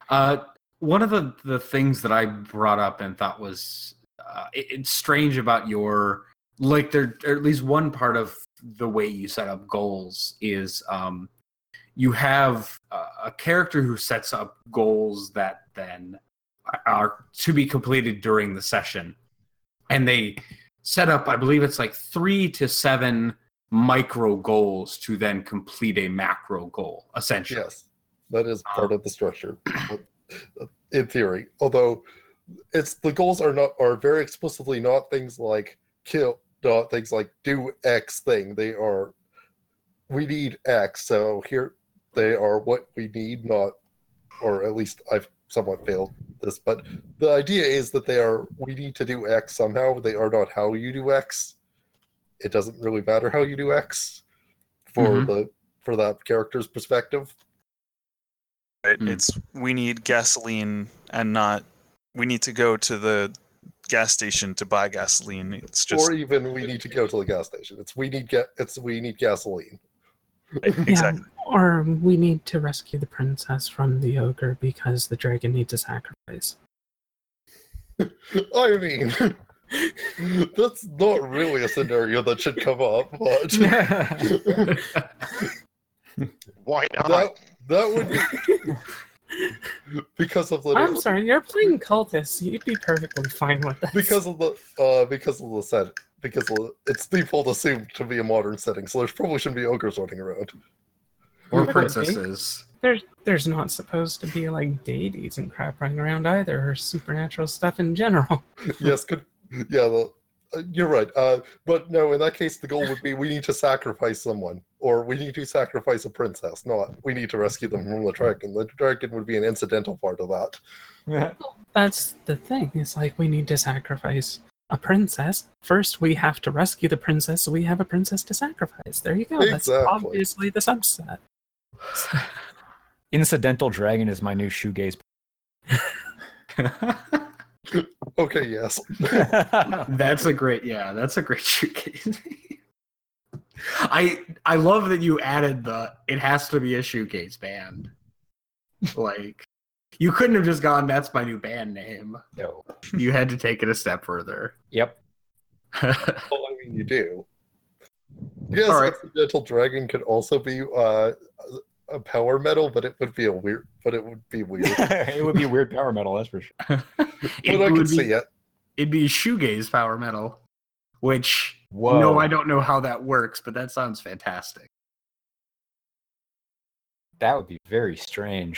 Uh, one of the the things that I brought up and thought was uh, it, it's strange about your like there or at least one part of the way you set up goals is um, you have a, a character who sets up goals that then are to be completed during the session, and they set up I believe it's like three to seven micro goals to then complete a macro goal essentially. Yes, that is part of the structure, in theory. Although, it's the goals are not are very explicitly not things like kill, not things like do X thing. They are, we need X, so here they are what we need, not, or at least I've somewhat failed this. But the idea is that they are we need to do X somehow. They are not how you do X. It doesn't really matter how you do X, for Mhm. the for that character's perspective. Right? Mm. It's we need gasoline and not we need to go to the gas station to buy gasoline. It's just or even we need to go to the gas station. It's we need get it's we need gasoline. exactly. Or we need to rescue the princess from the ogre because the dragon needs a sacrifice. I mean, that's not really a scenario that should come up, but Why not? that that would be because of the I'm sorry, you're playing cultists. You'd be perfectly fine with that. because of the uh because of the set because of it's default assumed to be a modern setting, so there probably shouldn't be ogres running around. or princesses. there's there's not supposed to be like deities and crap running around either, or supernatural stuff in general. yes, could yeah, the, uh, you're right. Uh, but no, in that case, the goal would be we need to sacrifice someone, or we need to sacrifice a princess. Not we need to rescue them from the dragon. The dragon would be an incidental part of that. Yeah. That's the thing. It's like we need to sacrifice a princess. First, we have to rescue the princess, so we have a princess to sacrifice. There you go. That's obviously the subset. Incidental Dragon is my new shoegaze. Okay, yes. That's a great, yeah, that's a great shoegaze. I I love that you added the it has to be a shoegaze band. Like you couldn't have just gone that's my new band name. no. You had to take it a step further. Yep. Well, I mean, you do. Yes, All right. incidental dragon could also be uh, a power metal, but it would be a weird. But it would be weird. it would be a weird power metal, that's for sure. it but I would be, see it. it'd be shoegaze power metal. Which Whoa. no, I don't know how that works, but that sounds fantastic. That would be very strange.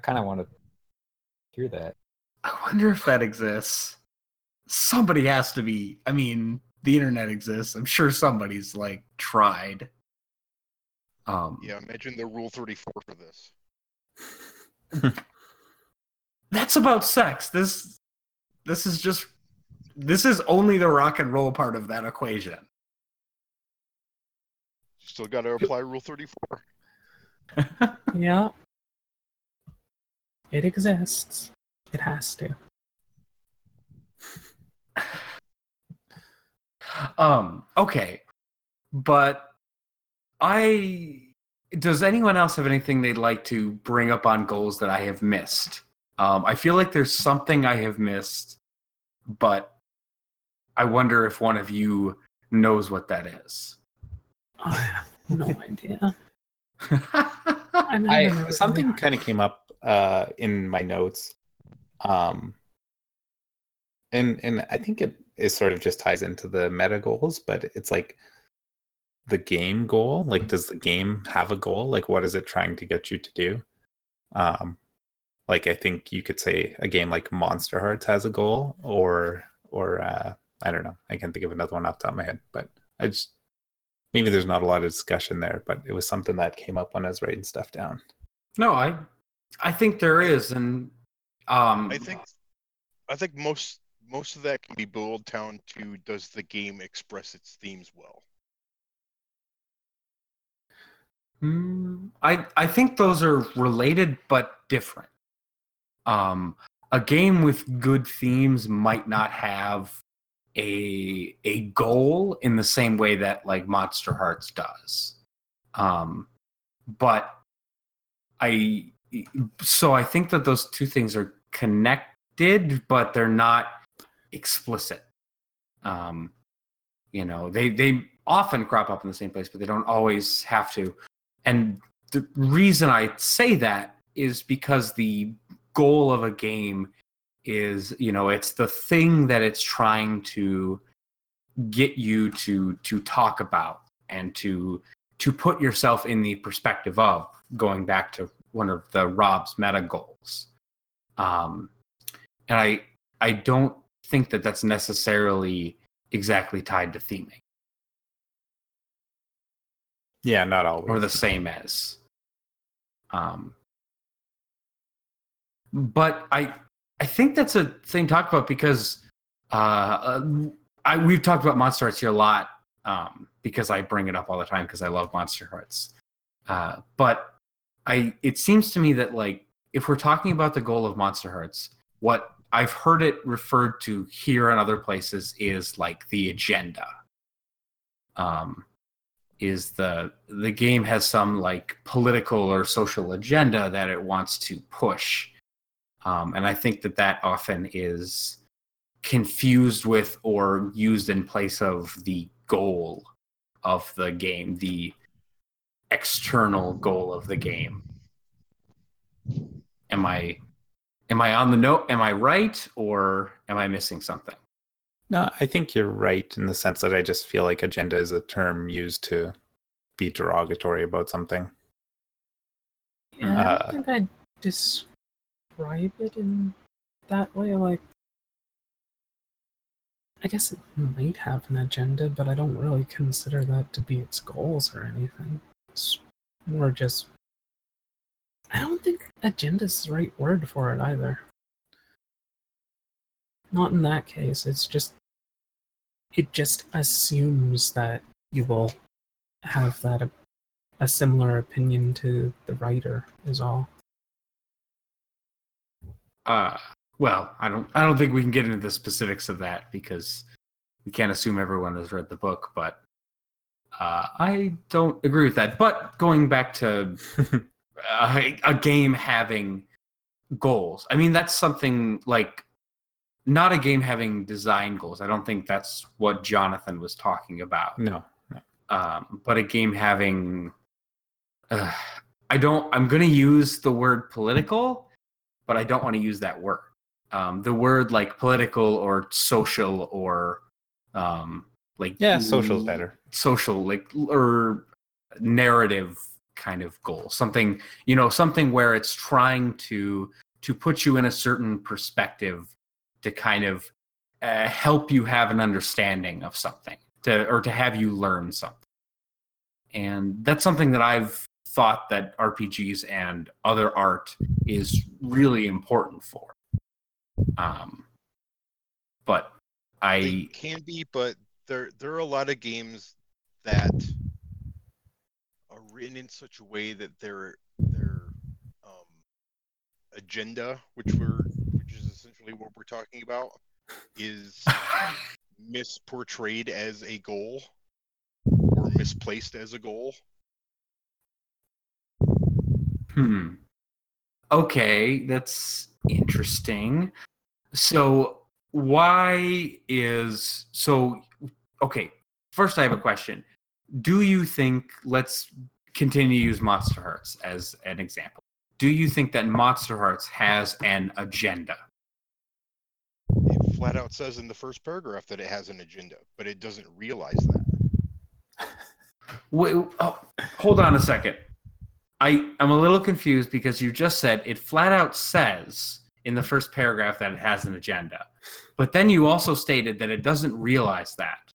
I kind of want to hear that. I wonder if that exists. Somebody has to be. I mean, the internet exists. I'm sure somebody's like tried. Um, Yeah, imagine the Rule 34 for this. that's about sex. This this is just this is only the rock and roll part of that equation. Still got to apply Rule 34. Yeah. It exists. It has to. um okay but i does anyone else have anything they'd like to bring up on goals that i have missed um i feel like there's something i have missed but i wonder if one of you knows what that is I have no idea. I, mean, I don't know I something kind of came up uh, in my notes, um, and and I think it is sort of just ties into the meta goals, but it's like the game goal. Like, does the game have a goal? Like, what is it trying to get you to do? Um, like I think you could say a game like Monsterhearts has a goal, or or uh, I don't know. I can't think of another one off the top of my head, but I just maybe there's not a lot of discussion there, but it was something that came up when I was writing stuff down. no i i think there is and um I think I think most most of that can be boiled down to does the game express its themes well? Mm, I I think those are related but different. Um, a game with good themes might not have a a goal in the same way that like Monsterhearts does. Um, but I so I think that those two things are connected, but they're not explicit. Um, you know, they they often crop up in the same place, but they don't always have to. And the reason I say that is because the goal of a game is, you know, it's the thing that it's trying to get you to to talk about and to to put yourself in the perspective of going back to one of the Rob's meta goals. Um, and I I don't think that that's necessarily exactly tied to theming Yeah, not always. or the same as. Um, but I I think that's a thing to talk about because uh, uh, I we've talked about Monsterhearts here a lot um, because I bring it up all the time because I love Monsterhearts. Uh, but I it seems to me that like if we're talking about the goal of Monsterhearts, what I've heard it referred to here and other places is like the agenda. Um, is the the game has some like political or social agenda that it wants to push um, and i think that that often is confused with or used in place of the goal of the game the external goal of the game am i am i on the note am i right or am i missing something No, I think you're right in the sense that I just feel like agenda is a term used to be derogatory about something. Yeah, I Uh, don't think I'd describe it in that way. Like, I guess it might have an agenda, but I don't really consider that to be its goals or anything. It's more just. I don't think agenda is the right word for it either. Not in that case. It's just. It just assumes that you will have that a, a similar opinion to the writer is all. Uh, well, I don't. I don't think we can get into the specifics of that because we can't assume everyone has read the book. But uh, I don't agree with that. But going back to a, a game having goals, I mean that's something like not a game having design goals. I don't think that's what Jonathan was talking about No. um, but a game having uh, i don't i'm going to use the word political but i don't want to use that word. Um, the word like political or social or um, like Yeah, social's better. social like or narrative kind of goal. Something you know something where it's trying to to put you in a certain perspective to kind of uh, help you have an understanding of something to or to have you learn something. And that's something that i've thought that rpgs and other art is really important for um but i can be, but there there are a lot of games that are written in such a way that their their um, agenda, which we're which is essentially what we're talking about, is misportrayed as a goal or misplaced as a goal. Hmm. Okay, that's interesting. So, why is so? Okay, first I have a question. Do you think? Let's continue to use Monsterhearts as an example. Do you think that Monsterhearts has an agenda? It flat out says in the first paragraph that it has an agenda, but it doesn't realize that. Wait, oh, hold on a second. I am a little confused because you just said it flat out says in the first paragraph that it has an agenda, but then you also stated that it doesn't realize that.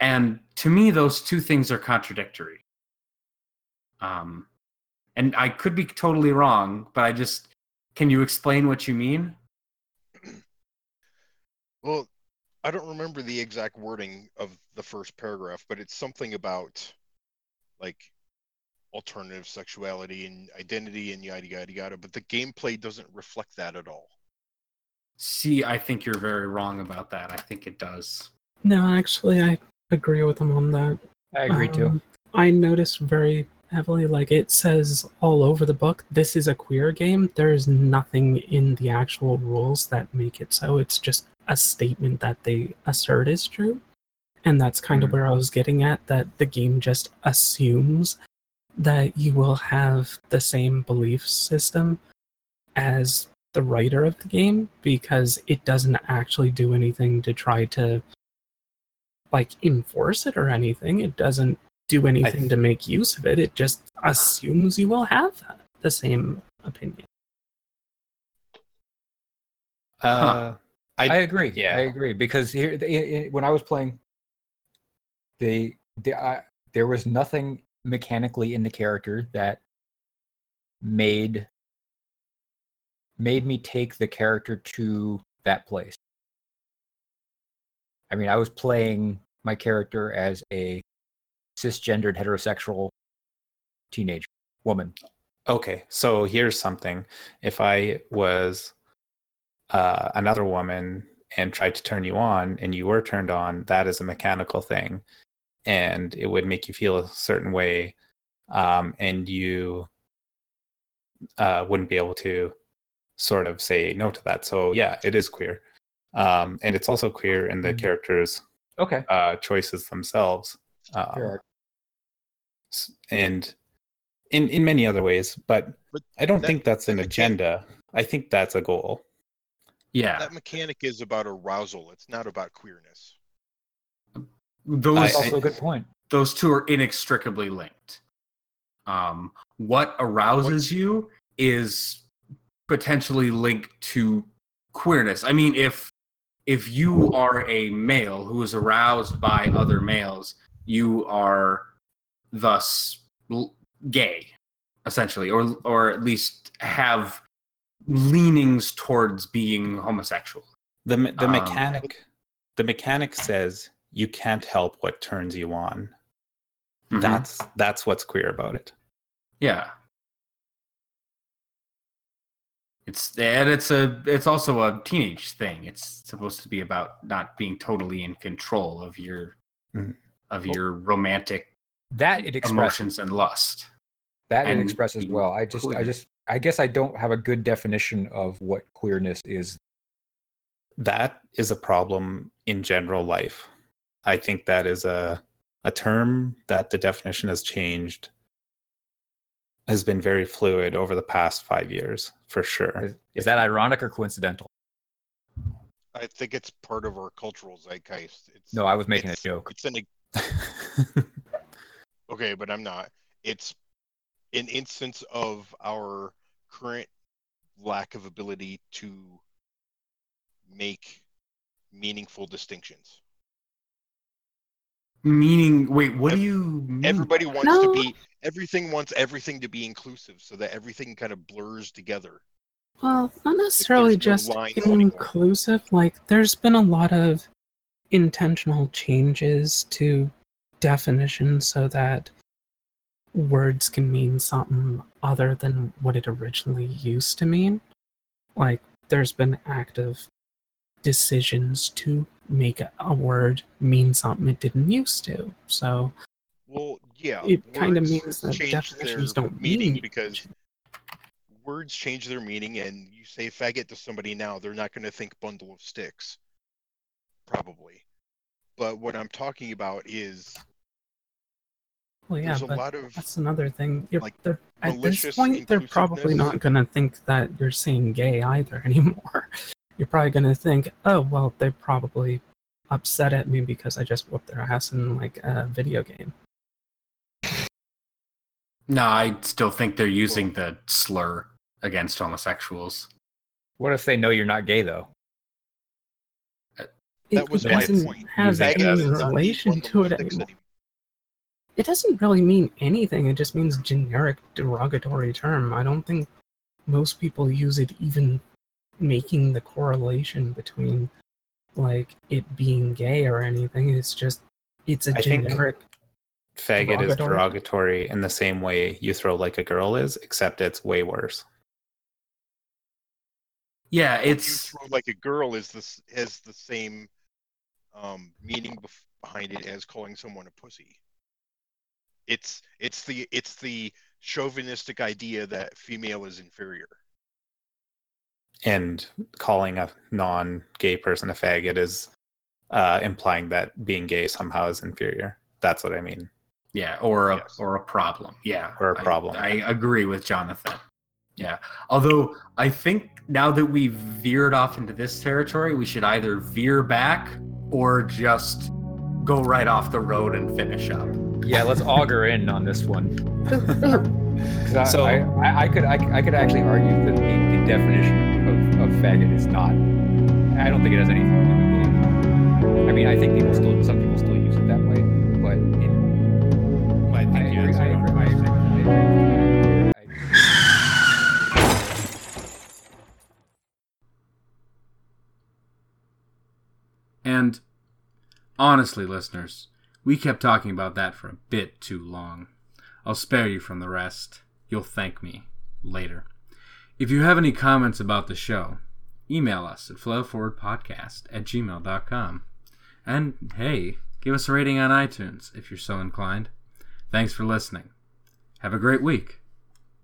And to me, those two things are contradictory. Um, and I could be totally wrong, but I just can you explain what you mean? Well, I don't remember the exact wording of the first paragraph, but it's something about like alternative sexuality and identity and yada yada yada. But the gameplay doesn't reflect that at all. See, I think you're very wrong about that. I think it does. No, actually, I agree with him on that. I agree too. Um, I noticed very heavily, like it says all over the book, this is a queer game. There's nothing in the actual rules that make it so. It's just a statement that they assert is true. And that's kind of Mhm. where I was getting at that the game just assumes that you will have the same belief system as the writer of the game because it doesn't actually do anything to try to like enforce it or anything. It doesn't do anything th- to make use of it. It just assumes you will have the same opinion. Uh, I, I, agree. yeah. I agree because here, the- i- i- when I was playing, the the I there was nothing mechanically in the character that made made me take the character to that place. I mean, I was playing my character as a cisgendered heterosexual teenage woman. okay, so here's something. If I was uh, another woman and tried to turn you on and you were turned on, that is a mechanical thing. And it would make you feel a certain way. Um, and you uh, wouldn't be able to sort of say no to that. So, yeah, it is queer. Um, and it's also queer in the Mhm. characters' Okay. uh, choices themselves. Um, Fair. s- and in in many other ways but, But i don't that- think that's an that mechan- agenda i think that's a goal Yeah. That mechanic is about arousal. It's not about queerness. Those I- also a good point. those two are inextricably linked. Um, what arouses you is potentially linked to queerness. I mean, if if you are a male who is aroused by other males, you are thus l- gay, essentially, or or at least have leanings towards being homosexual. the the Um, mechanic the mechanic says you can't help what turns you on Mhm. that's that's what's queer about it Yeah. It's and it's a it's also a teenage thing. It's supposed to be about not being totally in control of your Mhm. of your romantic That it expresses. emotions and lust. That it expresses well. I just, I just, I guess I don't have a good definition of what queerness is. that is a problem in general life i think that is a a term that the definition has changed has been very fluid over the past 5 years for sure Is, is that ironic or coincidental? I think it's part of our cultural zeitgeist. It's No, I was making a joke. It's an okay, but I'm not. It's an instance of our current lack of ability to make meaningful distinctions. Meaning, wait, what do you mean? Everybody wants No. to be everything wants everything to be inclusive so that everything kind of blurs together. Well, not necessarily there's no just anymore. inclusive. Like, there's been a lot of intentional changes to definitions so that words can mean something other than what it originally used to mean. Like, there's been active decisions to make a, a word mean something it didn't used to. So, Well, yeah, It kinda means that definitions don't meaning mean because words change their meaning, and you say faggot to somebody now, they're not going to think bundle of sticks, probably. But what I'm talking about is well, yeah, there's a but lot of That's another thing. You're, like, at this point, they're probably not going to think that you're saying gay either anymore. You're probably going to think, oh, well, they're probably upset at me because I just whooped their ass in like a video game. No, I still think they're using the slur against homosexuals. What if they know you're not gay though? that It was my doesn't point. have any relation to it anymore. anymore. It doesn't really mean anything. It just means generic derogatory term. I don't think most people use it even making the correlation between like it being gay or anything. It's just it's a I think- generic Faggot is Derogatory? derogatory in the same way you throw like a girl is, except it's way worse. Yeah, it's throw like a girl is this has the same um, meaning bef- behind it as calling someone a pussy. It's it's the it's the chauvinistic idea that female is inferior. And calling a non-gay person a faggot is uh, implying that being gay somehow is inferior. That's what I mean. yeah, or a Yes. or a problem. Yeah, Or a problem. I, agree with Jonathan. Yeah, although I think now that we've veered off into this territory, we should either veer back or just go right off the road and finish up. Yeah, let's auger in on this one. I, So- I, I, I could I, I could actually argue that the, the definition of, of faggot is not. I don't think it has anything to do with gay. I mean, I think people still some people still use it that way, but in, I I think you agree. I answered agree. I agree. I agree. I- And honestly, listeners, we kept talking about that for a bit too long. I'll spare you from the rest. You'll thank me later. If you have any comments about the show, email us at flowforwardpodcast at gmail.com. And hey, give us a rating on iTunes if you're so inclined. Thanks for listening. Have a great week.